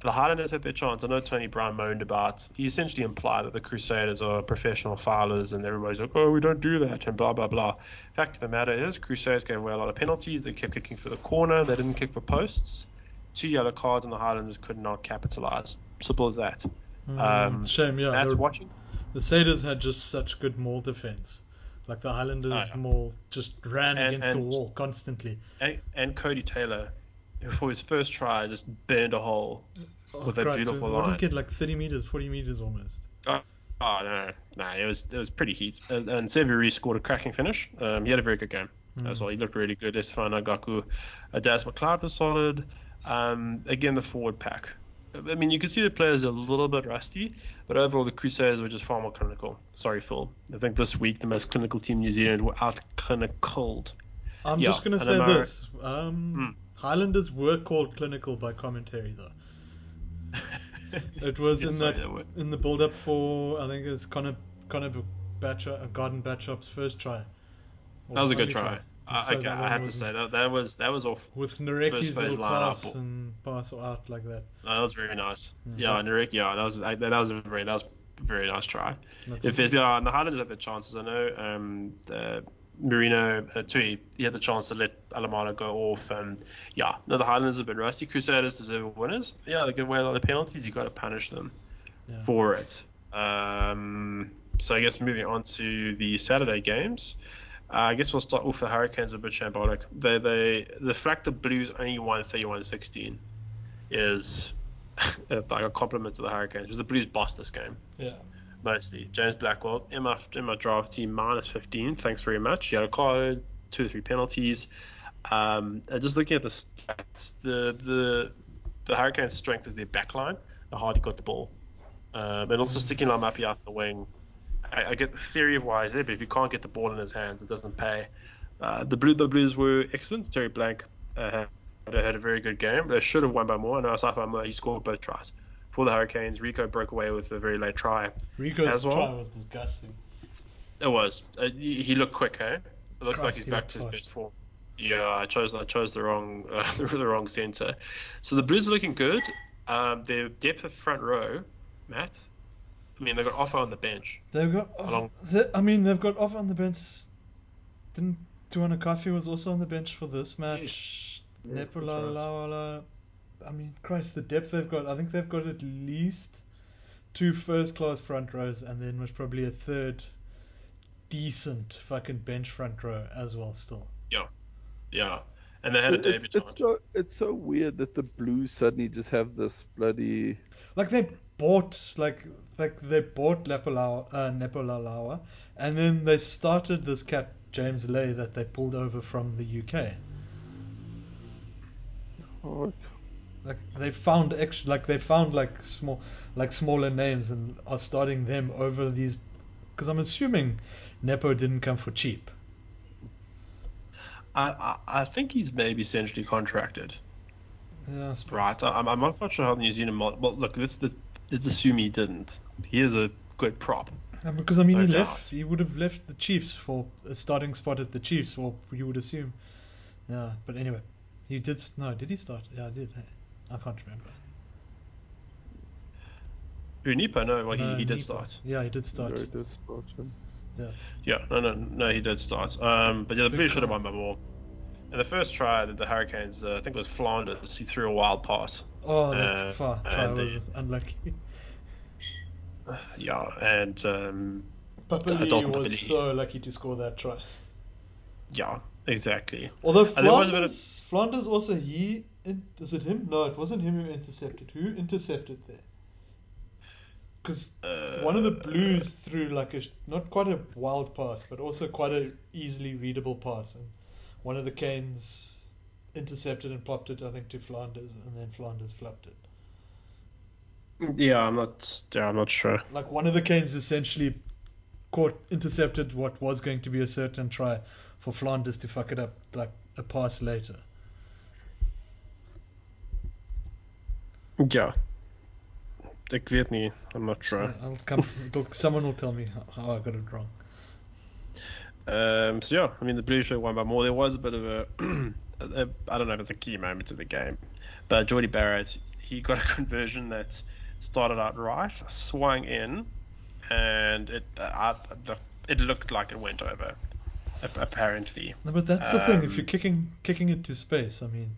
The Highlanders had their chance. I know Tony Brown moaned about. He essentially implied that the Crusaders are professional foulers, and everybody's like, "Oh, we don't do that," and blah blah blah. Fact of the matter is, Crusaders gave away a lot of penalties. They kept kicking for the corner. They didn't kick for posts. Two yellow cards, and the Highlanders could not capitalize. Simple as that. Mm, Um, shame, yeah. That's the, watching. the Satyrs had just such good maul defense. Like the Highlanders Oh, yeah. maul just ran And- against the wall constantly. And, and Codie Taylor, for his first try, just burned a hole. With that beautiful what did line. he get? Like 30 meters, 40 meters almost. Oh, oh no, no, it was it was pretty heat. And, and scored a cracking finish. Um, he had a very good game as Mm. well. He looked really good. Estefan Agaku, uh, Daz McLeod was solid. Um, again, the forward pack. I mean, you can see the players are a little bit rusty, but overall the Crusaders were just far more clinical. Sorry, Phil. I think this week the most clinical team in New Zealand were out clinicaled. I'm Yeah, just gonna say this: um, Hmm. Highlanders were called clinical by commentary, though. It was in that in the build-up for I think it's Connor Connor Batcher, uh, Garden-Bachop's first try. That was a good try. I, So okay, I have to say that that was that was off. with Nareki's little line up. pass and pass out like that. That was very nice. Mm, Yeah, that- Narek, yeah, that was I, that was a very that was a very nice try. That If yeah, and the Highlanders had the chances. I know um, uh, Marino uh, Tui, he had the chance to let Alamano go off. And yeah, no, the Highlanders have been rusty. Crusaders deserve winners. Yeah, they give away a lot of penalties. You've got to punish them yeah. for it. Um, so I guess moving on to the Saturday games. Uh, I guess we'll start with the Hurricanes a bit shambolic. They, they, the fact the Blues only won 31-16 is like a compliment to the Hurricanes because the Blues bossed this game yeah. Mostly. James Blackwell in my in my draft team minus 15. Thanks very much. He had a card, two or three penalties. Um, and just looking at the stats, the the the Hurricanes' strength is their back line, how hard got the ball, um, and also sticking Laumape out the wing. I, I get the theory of why he's there, but if you can't get the ball in his hands, it doesn't pay. Uh, the Blue the Blues were excellent. Terry Blank uh, had, had a very good game. They should have won by more. I know aside from he scored both tries for the Hurricanes. Rieko broke away with a very late try. Rieko's well? try was disgusting. It was. Uh, he, looked quick, hey? It looks like he's he back to his best form. Yeah, I chose I chose the wrong uh, the wrong center. So the Blues are looking good. Um, their depth of front row, Matt. I mean, they've got offer on the bench. They've got. Along- I mean, they've got off on the bench. Didn't Tuana Kafi was also on the bench for this match. Yes, that's Nepula right. Lawala. I mean, Christ, the depth they've got. I think they've got at least two first-class front rows, and then was probably a third decent fucking bench front row as well. Still. Yeah, Yeah. and they had a It- David it's, it's so it's so weird that the Blues suddenly just have this bloody Like they bought like like they bought Lepalawa, uh, Nepolalawa, and then they started this cat James Lay that they pulled over from the UK. oh, Like they found extra, like they found like small, like smaller names and are starting them over these. Because I'm assuming Nepo didn't come for cheap. I, I I think he's maybe essentially contracted. Yeah, I. Right. I, I'm I'm not quite sure how the New Zealand mod. Well, look, let's let's assume he didn't. He is a good prop. Because I mean, No he doubt. left. He would have left the Chiefs for a starting spot at the Chiefs, or you would assume. Yeah, but anyway, he did. No, did he start? Yeah, I did. Hey, I can't remember. Unipa, no, well, No, he, he did Nipa. start. Yeah, he did start. very distortion. Yeah, no, no, no, he did start. Um, but yeah, the Big Blues should have won by more. In the first try, the, the Hurricanes, uh, I think it was Flanders, he threw a wild pass. Oh, that Uh, far try was the- unlucky. Yeah, and um, Papali was Papali'i. so lucky to score that try. yeah, exactly. Although And there was a bit of- Flanders, Flanders also he in, is it him? No, it wasn't him who intercepted. Who intercepted there? Because Uh, one of the Blues threw like a not quite a wild pass, but also quite a easily readable pass, and one of the Canes intercepted and plopped it, I think, to Flanders, and then Flanders flubbed it. Yeah, I'm not. Yeah, I'm not sure. Like one of the Canes essentially caught intercepted what was going to be a certain try for Flanders to fuck it up like a pass later. Ik weet niet. I'm not sure. I'll come. To, someone will tell me how, how I got it wrong. Um, so yeah, I mean the Blues show won by more. There was a bit of a, a I don't know if it's a key moment of the game, but Jordie Barrett he got a conversion that started out right, swung in, and it uh, the, it looked like it went over, apparently. But that's the thing. If Um, you're kicking kicking it to space, I mean,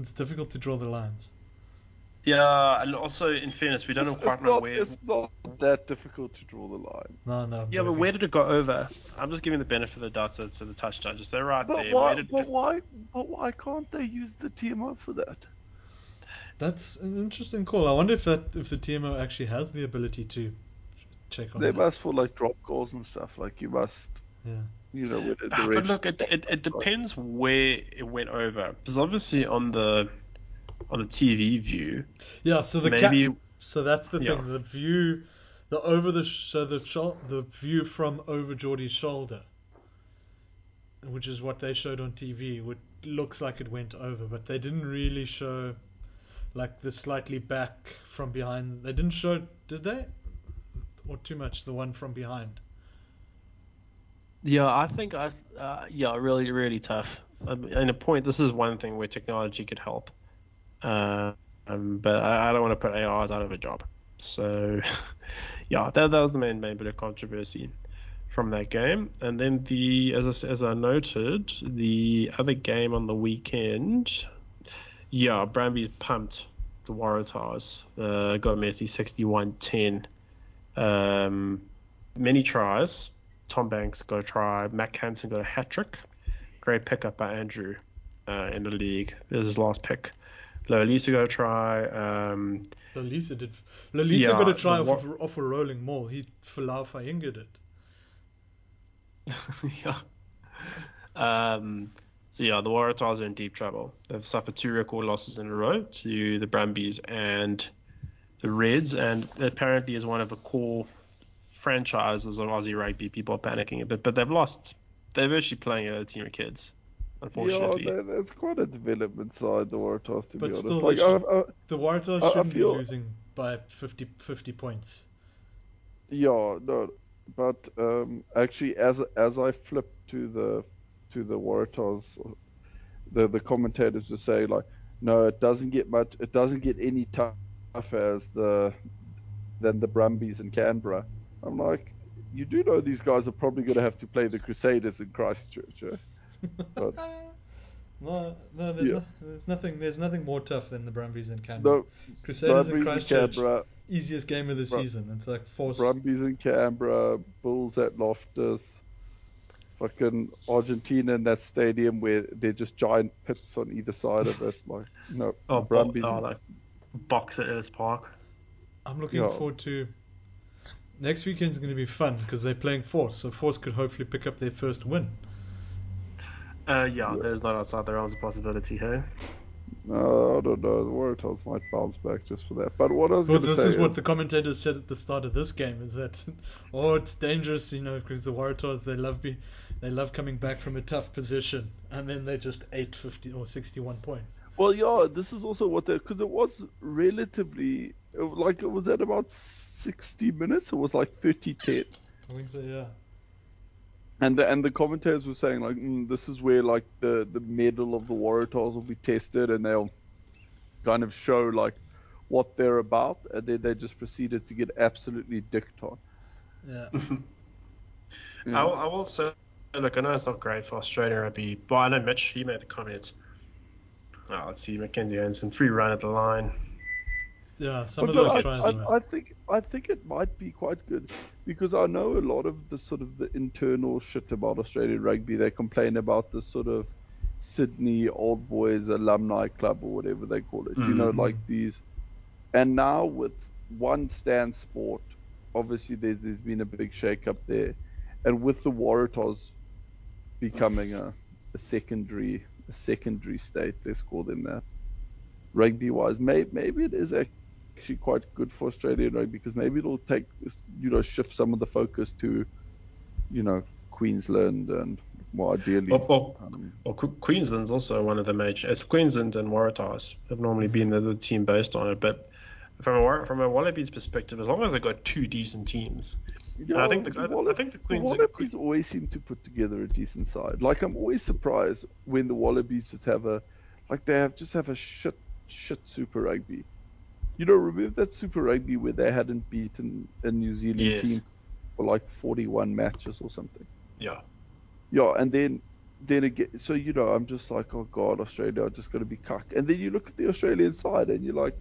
it's difficult to draw the lines. Yeah, and also in fairness, we don't It's, know quite it's know not, where. it's not that difficult to draw the line. No, no. I'm Yeah, but where did it go over? I'm just giving the benefit of the doubt to, to the touch judges. They're right But there. Why? did But why? But why can't they use the TMO for that? That's an interesting call. I wonder if that if the TMO actually has the ability to check on They that. must for like drop goals and stuff. Like you must, Yeah. you know, with the Ah, but look, it, it, it depends where it went over. Because obviously on the on the TV view, Yeah. So the maybe cap. So that's the Yeah. thing. The view, the over the sh- so the shou- the view from over Jordie's shoulder, which is what they showed on TV, would looks like it went over, but they didn't really show like the slightly back from behind. They didn't show, did they? Or too much the one from behind. yeah, I think I uh, yeah, really really tough. Um, and a point, this is one thing where technology could help. Um, but I, I don't want to put ARs out of a job. So yeah, that, that was the main main bit of controversy from that game. And then the as I, as I noted, the other game on the weekend, yeah, Brumbies pumped the Waratahs. Uh, got Messi 61-10. Um, many tries. Tom Banks got a try. Mack Hansen got a hat trick. Great pickup by Andrew uh, in the league. This is his last pick. Lolisa got a try. Um, Lolisa did. Lolisa Yeah, got a try off, wa- of, off a rolling maul. He Falau fingered it. yeah. Um, so yeah, the Waratahs are in deep trouble. They've suffered two record losses in a row to the Brumbies and the Reds, and apparently is one of the core franchises of Aussie rugby. People are panicking a bit, but they've lost. They're virtually playing a team of kids, unfortunately. Yeah, there- there's quite a development side the Waratahs to But be honest. still, like they I, I, The Waratahs I- I shouldn't feel- be losing by 50, 50 points. Yeah, no, but um, actually, as as I flipped to the to the Waratahs, the the commentators were saying like, no, it doesn't get much, it doesn't get any tougher as the than the Brumbies in Canberra. I'm like, you do know these guys are probably going to have to play the Crusaders in Christchurch. Eh? But- no, no, there's, Yeah. no, there's nothing. There's nothing more tough than the Brumbies and Canberra. No, Crusaders Brumbies in Christchurch, Canberra, easiest game of the Bru- season. It's like force. Brumbies in Canberra, Bulls at Loftus, fucking Argentina in that stadium where they're just giant pits on either side of it. Like, no, Oh, bo- Brumbies. oh, like Boks at Ellis Park. I'm looking Yeah. forward to. Next weekend's going to be fun because they're playing Force, so Force could hopefully pick up their first win. Uh, yeah, Yeah. there's not outside the realms of possibility here. No, I don't know. The Waratahs might bounce back just for that. But what I was Well, this say is what the commentators said at the start of this game: is that, oh, it's dangerous, you know, because the Waratahs they love be, they love coming back from a tough position, and then they just ate 50 or 61 points. Well, yeah, this is also what they because it was relatively like it was at about 60 minutes. It was like 30-10. I think so, yeah. And the and the commentators were saying like mm, this is where like the the medal of the Waratahs will be tested and they'll kind of show like what they're about and then they just proceeded to get absolutely dicked on. Yeah. Yeah. I, will, I will say, look, I know it's not great for Australian rugby, but I know Mitch, he made the comment. Oh, let's see, Mackenzie Hansen, free run at the line. Yeah, some But of those I, tries I, were. I think I think it might be quite good because I know a lot of the sort of the internal shit about Australian rugby. They complain about the sort of Sydney Old Boys Alumni Club or whatever they call it. You know, Mhm. like these. And now with one stand sport, obviously there's, there's been a big shake up there, and with the Waratahs becoming a, a secondary a secondary state, let's call them that. Rugby wise, maybe maybe it is actually quite good for Australian rugby because maybe it'll take you know shift some of the focus to you know Queensland and more ideally. Well, well, um, well, Queensland's also one of the major. It's Queensland and Waratahs have normally been the, the team based on it, but from a from a Wallabies perspective, as long as they got two decent teams, yeah, I think the- I- I think the the Queens- Wallabies always seem to put together a decent side. Like I'm always surprised when the Wallabies just have a like they have just have a shit shit Super Rugby. You know, remember that Super Rugby where they hadn't beaten a New Zealand Yes. team for like 41 matches or something. yeah, Yeah, and then then again, so you know, I'm just like, oh god, Australia are just going to be cuck. And then you look at the Australian side, and you're like,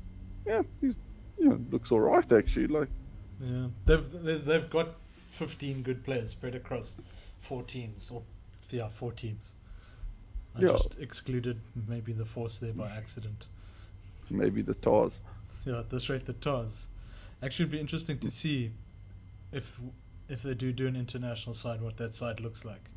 yeah, he's, you know, looks all right actually. Like, Yeah, they've they- they've got 15 good players spread across four teams, or yeah, four teams. I Yeah. just excluded maybe the force there by accident. maybe the Tars. Yeah, at this rate, the Tars. Actually, it'd be interesting to see if if they do do an international side, what that side looks like.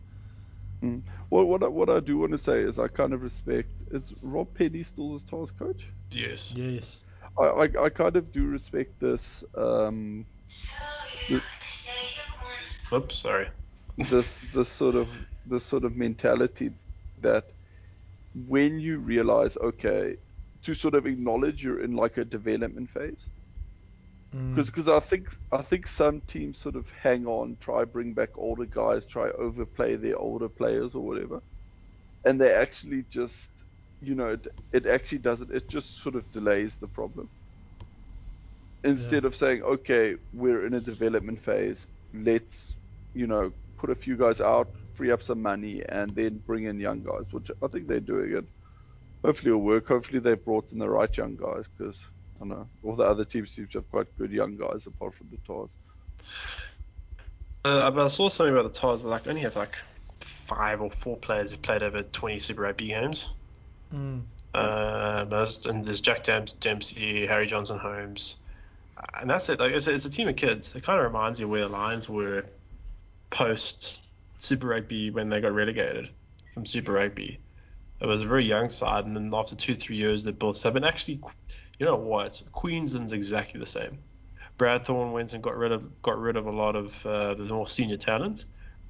Mm. Well, what I, what I do want to say is I kind of respect. Is Rob Penney still the Tars coach? yes. Yes. I, I, I kind of do respect this um th- Oops, sorry. this this sort of this sort of mentality that when you realize okay to sort of acknowledge you're in like a development phase Mm. because I think I think some teams sort of hang on, try bring back older guys, try overplay their older players or whatever, and they actually just you know it, it actually doesn't it just sort of delays the problem. Instead Yeah. of saying okay we're in a development phase, let's you know put a few guys out, free up some money, and then bring in young guys, which I think they're doing it. Hopefully it'll work. Hopefully they brought in the right young guys because I don't know all the other teams seem to have quite good young guys apart from the Tars. Uh, but I saw something about the Tars. that like only have like five or four players who played over 20 Super Rugby games. Mm. Uh, and there's Jack Demps- Dempsey, Harry Johnson Holmes, Uh, and that's it. Like it's, it's a team of kids. It kind of reminds you where the Lions were post Super Rugby when they got relegated from Super Rugby. It was a very young side, and then after two three years they built up. And actually, you know what? Queensland's exactly the same. Brad Thorn went and got rid of got rid of a lot of uh, the more senior talent.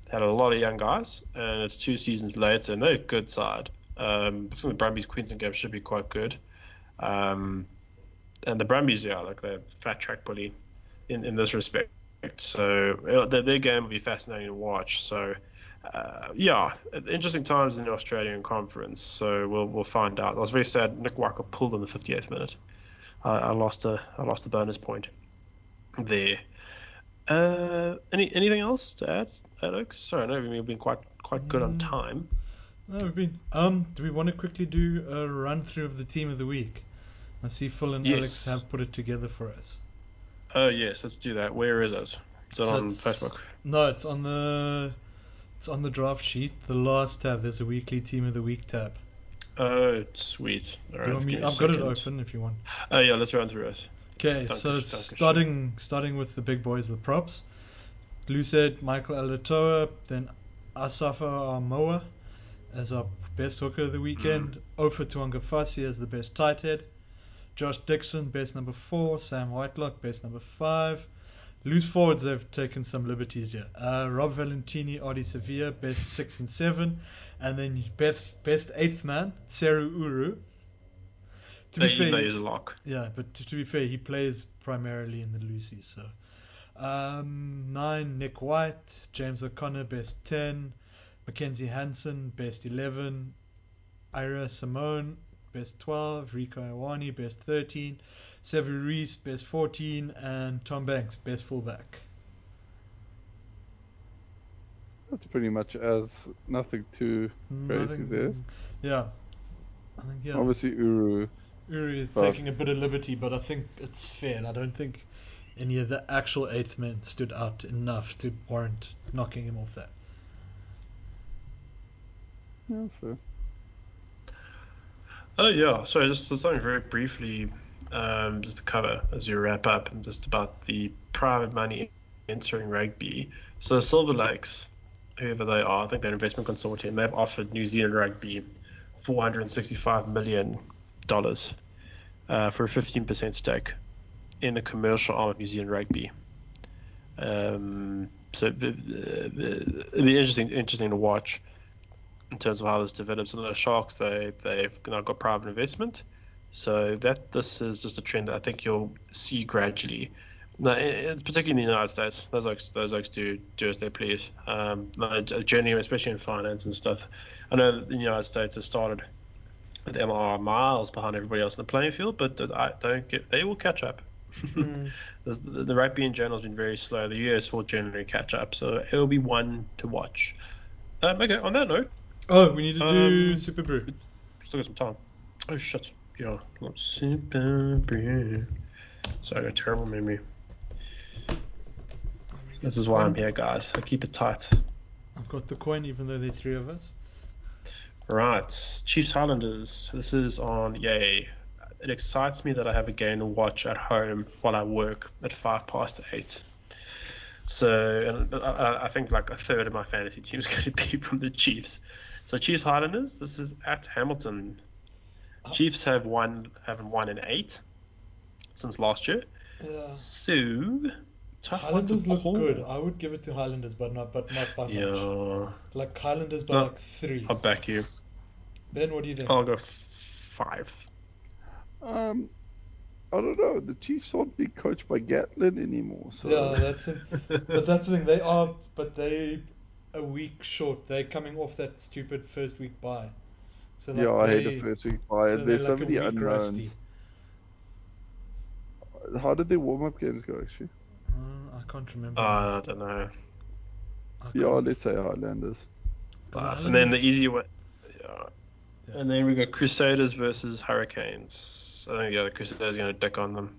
Had a lot of young guys, and it's two seasons later, and they're a good side. Um, I think the Brumbies Queensland game should be quite good. Um, and the Brumbies, yeah, like they're fat track bully in, in this respect. So uh, their, their game will be fascinating to watch. So uh, yeah, interesting times in the Australian conference. So we'll we'll find out. I was very sad Nick Walker pulled in the 58th minute. I, I lost a I lost a bonus point there. Uh, any anything else to add, Alex? Sorry, I know we've been quite quite good on Mm. time. No, we've been. Um, do we want to quickly do a run through of the team of the week? I see Phil and Yes. Alex have put it together for us. Oh yes, let's do that. Where is it? Is it So on Facebook? No, it's on the it's on the draft sheet. The last tab. There's a weekly team of the week tab. Oh, sweet. All right, you let's want me? give me a I've got it open if you want. Oh yeah, let's run through it. Okay, so starting starting with the big boys, the props. Lucid, Michael Alaalatoa, then Asafo Aumua as our best hooker of the weekend. Mm. Ofa Tu'ungafasi as the best tight head. Josh Dickson, best number four. Sam Whitelock, best number five. Loose forwards, they've taken some liberties here. Uh, Rob Valetini, Ardie Savea, best six and seven. And then best, best eighth man, Seru Uru. To be fair, use a lock. yeah, but to, to be fair, he plays primarily in the Lucy. So, um, nine Nick White, James O'Connor best ten, Mackenzie Hansen best eleven, Irae Simone best twelve, Rieko Ioane best thirteen, Sevu Reece best fourteen, and Tom Banks best fullback. That's pretty much as nothing too crazy there. Yeah, I think yeah. Obviously, Uru. Uri is taking a bit of liberty, but I think it's fair. I don't think any of the actual eighth men stood out enough to warrant knocking him off that. Yeah, fair. Oh yeah, sorry, just something very briefly, um, just to cover as you wrap up, and just about the private money entering rugby. So Silver Lakes, whoever they are, I think they're an investment consortium. They've offered New Zealand Rugby 465 million dollars uh, for a 15% stake in the commercial arm of New Zealand Rugby. Um, so it'll be interesting interesting to watch in terms of how this develops. And the Sharks they they've now got private investment, so that this is just a trend that I think you'll see gradually. No, particularly in the United States, those oaks, those oaks do do as they please. Um, generally, especially in finance and stuff. I know the United States has started with MR miles behind everybody else in the playing field, but I don't get they will catch up. Mm. the, the, rugby in general has been very slow. The US will generally catch up, so it will be one to watch. Um, okay, on that note. Oh, we need to do um, Super Brew. Still got some time. Oh shit. Yeah, Super Brew. Sorry, I got terrible memory. This is why I'm here, guys. I keep it tight. I've got the coin, even though there are three of us. Right, Chiefs Highlanders. This is on Yay. It excites me that I have a game to watch at home while I work at five past eight. So, and I, I think like a third of my fantasy team is going to be from the Chiefs. So Chiefs Highlanders. This is at Hamilton. Oh. Chiefs have won haven't won in eight since last year. Yeah. So Tough Highlanders look good. I would give it to Highlanders, but not but not by yeah. much. Like Highlanders by no, like three. I'll back you. Ben, what do you think? I'll go f- five. Um, I don't know. The Chiefs aren't being coached by Gatland anymore. So. Yeah, that's it. but that's the thing. They are, but they a week short. They're coming off that stupid first week bye. So like yeah, I hate the first week bye. So There's like so many unknowns. Rusty. How did their warm up games go actually? Uh, I can't remember. Uh, I don't know. I yeah, let's say Highlanders. But, and then the easy one. Yeah. yeah. And then we got Crusaders versus Hurricanes. I think yeah, the Crusaders are going to dick on them.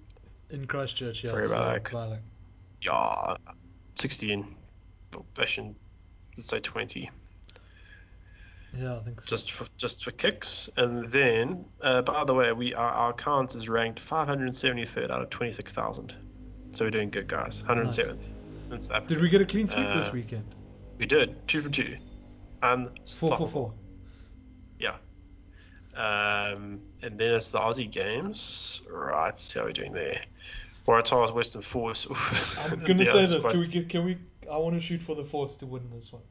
In Christchurch, yeah. Sorry about so that. Yeah, 16. Actually, let's say 20. Yeah, I think so. Just for just for kicks, and then uh, by the way, we our, our count is ranked 573rd out of 26,000. So we're doing good, guys. 107th. Nice. Did we get a clean sweep uh, this weekend? We did. Two for two. And four for four. Yeah. Um, and then it's the Aussie games. Right. See how we're doing there. Waratahs Western Force. I'm gonna say this. Quite... Can we? Can we? I want to shoot for the Force to win this one.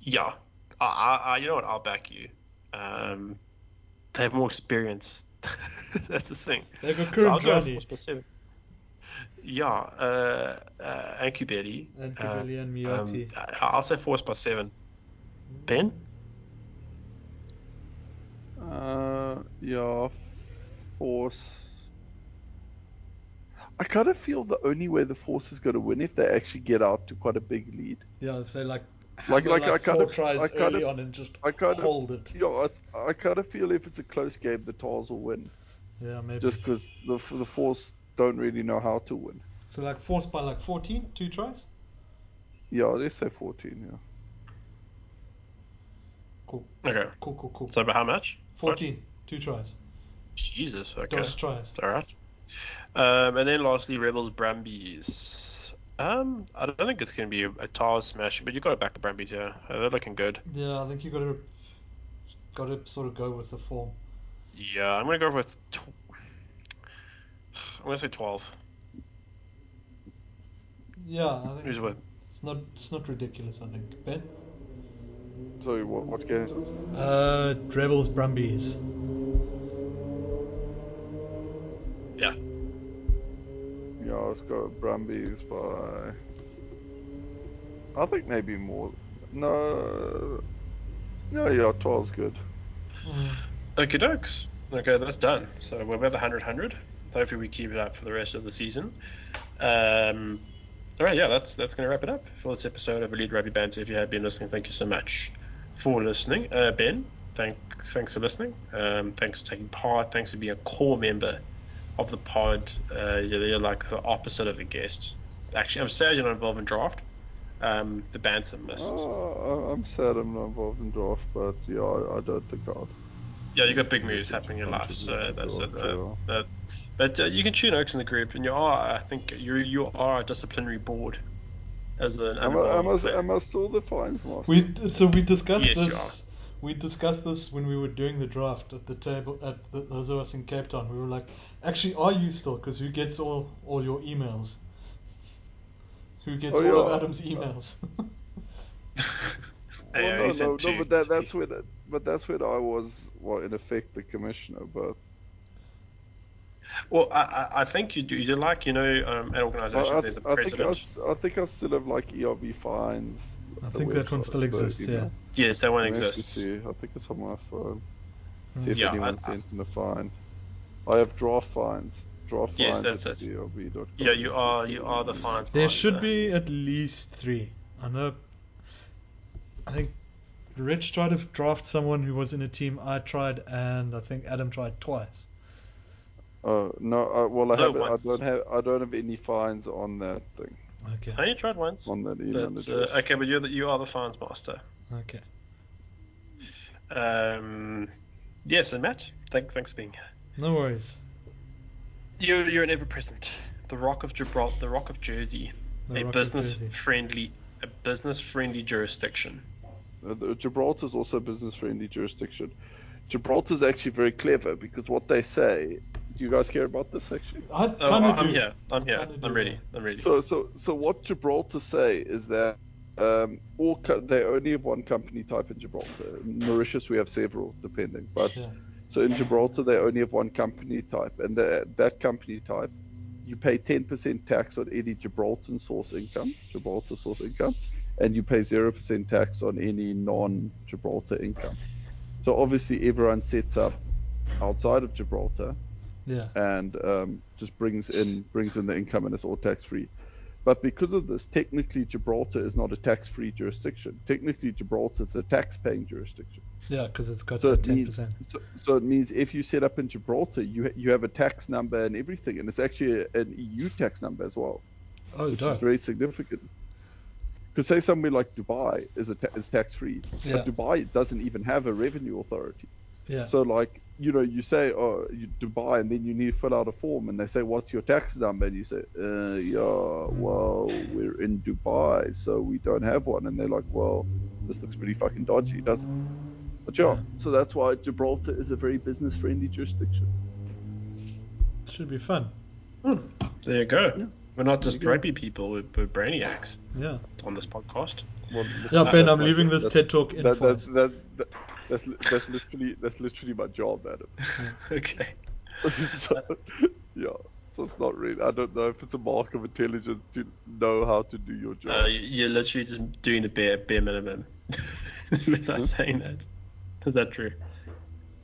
Yeah. I, I, you know what? I'll back you. Um, they have more experience. That's the thing. They've got current so yeah, uh, uh, Ankubeli. Ankubeli uh, and Miotti. Um, I'll say Force by seven. Ben? Uh, yeah, Force. I kind of feel the only way the Force is going to win if they actually get out to quite a big lead. Yeah, if they like like like, like I kind of tries I kind of, on and just I kind hold of, it. Yeah, I, I kind of feel if it's a close game, the Tars will win. Yeah, maybe. Just because the the Force don't really know how to win. So like Force by like 14, two tries. Yeah, they say 14. Yeah. Cool. Okay. Cool, cool, cool. So, by how much? 14, what? two tries. Jesus. Okay. Dos tries. All right. Um, and then lastly, Rebels Brumbies. Um, I don't think it's going to be a, a tile smash, but you've got to back the Brumbies here. Uh, they're looking good. Yeah, I think you got to got to sort of go with the form. Yeah, I'm going to go with. Tw- I'm going to say 12. Yeah, I think Who's it's not it's not ridiculous. I think Ben. So what what game? Uh, Rebels Brumbies. Yeah, let's go Brumbies by. I think maybe more. No. No, yeah, 12's good. Okay, dokes. Okay, that's done. So we're about the 100 100. Hopefully, we keep it up for the rest of the season. Um, all right, yeah, that's that's going to wrap it up for this episode of Elite Rugby Banter. If you have been listening, thank you so much for listening. Uh, ben, thanks thanks for listening. Um, thanks for taking part. Thanks for being a core member of the pod. Uh, you're, you're, like the opposite of a guest. Actually, I'm sad you're not involved in draft. Um, the banter missed. Oh, I'm sad I'm not involved in draft, but yeah, I, I don't think I'll. Yeah, you got big moves happening in your life, so that's it. Uh, but uh, you can tune Oaks in the group, and you are, I think, you you are a disciplinary board as an. Am I, am I, am I still the fines master? We so we discussed yes, this. We discussed this when we were doing the draft at the table at the, those of us in Cape Town. We were like, actually, are you still? Because who gets all all your emails? Who gets Oh, all yeah. of Adam's emails? Well, no, no, no, but that, that's be- when, but that's when I was, well, in effect, the commissioner. But Well, I, I I think you do. You like, you know, um, at I, organizations, I, there's a I think I, president. s- I think I still have like ERB fines. I think that one still exists. Yeah. Yes, that one Let exists. see. I think it's on my phone. Hmm. See if Yeah, anyone I- I- sent in a fine. I have draft fines. Draft Yes, fines that's at it. Yeah, you are you are the fines. There should the- be at least three. I know. I think Rich tried to draft someone who was in a team I tried, and I think Adam tried twice. Oh no! Uh, well, I No, have. I don't have. I don't have any fines on that thing. Okay. I only tried once. On that email But, uh, okay, but you're the, you are the fines master. Okay. Um, yes, and Matt, thank, thanks for being here. No worries. You're, you're an ever present. The Rock of Gibraltar, the Rock of Jersey, The a business Jersey. friendly, a business friendly jurisdiction. Uh, Gibraltar is also a business-friendly jurisdiction. Gibraltar is actually very clever because what they say. Do you guys care about this actually? I Oh, kind of I'm do. here. I'm here. Kinda I'm ready. I'm ready. So, so, so what Gibraltar say is that um, all co- they only have one company type in Gibraltar. In Mauritius, we have several, depending. But Yeah. so in Gibraltar, they only have one company type, and the, that company type, you pay 10% tax on any Gibraltar source income, Gibraltar source income, and you pay 0% tax on any non-Gibraltar income. So obviously, everyone sets up outside of Gibraltar Yeah. and um, just brings in brings in the income and it's all tax free. But because of this, technically Gibraltar is not a tax free jurisdiction. Technically Gibraltar is a tax paying jurisdiction. Yeah, because it's got So it ten means percent. so, so it means if you set up in Gibraltar, you you have a tax number and everything, and it's actually a- an EU tax number as well, Oh, which is very significant. Because say somewhere like Dubai is a ta- is tax free, Yeah. but Dubai doesn't even have a revenue authority. Yeah. So like you know you say oh you Dubai and then you need to fill out a form and they say what's your tax number and you say uh, yeah well we're in Dubai so we don't have one and they're like well this looks pretty fucking dodgy doesn't it? But yeah, Yeah. so that's why Gibraltar is a very business friendly jurisdiction. Should be fun. Hmm, There you go. Yeah. We're not just There you go. rugby people, we're, we're brainiacs Yeah. on this podcast. Well, Yeah, Ben, I'm leaving this TED talk in that, for that's that, that, that's that's literally that's literally my job, Adam. okay. so, yeah. So it's not really. I don't know if it's a mark of intelligence to know how to do your job. Uh, you're literally just doing the bare bare minimum without Hmm? saying that. Is that true?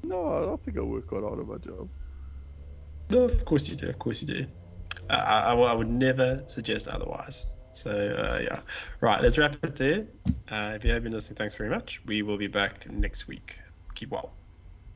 no, I don't think I work quite hard at my job. No, of course you do. Of course you do. I, I, I would never suggest otherwise. So uh, yeah, right. Let's wrap it there. Uh, if you have been listening, thanks very much. We will be back next week. Keep well.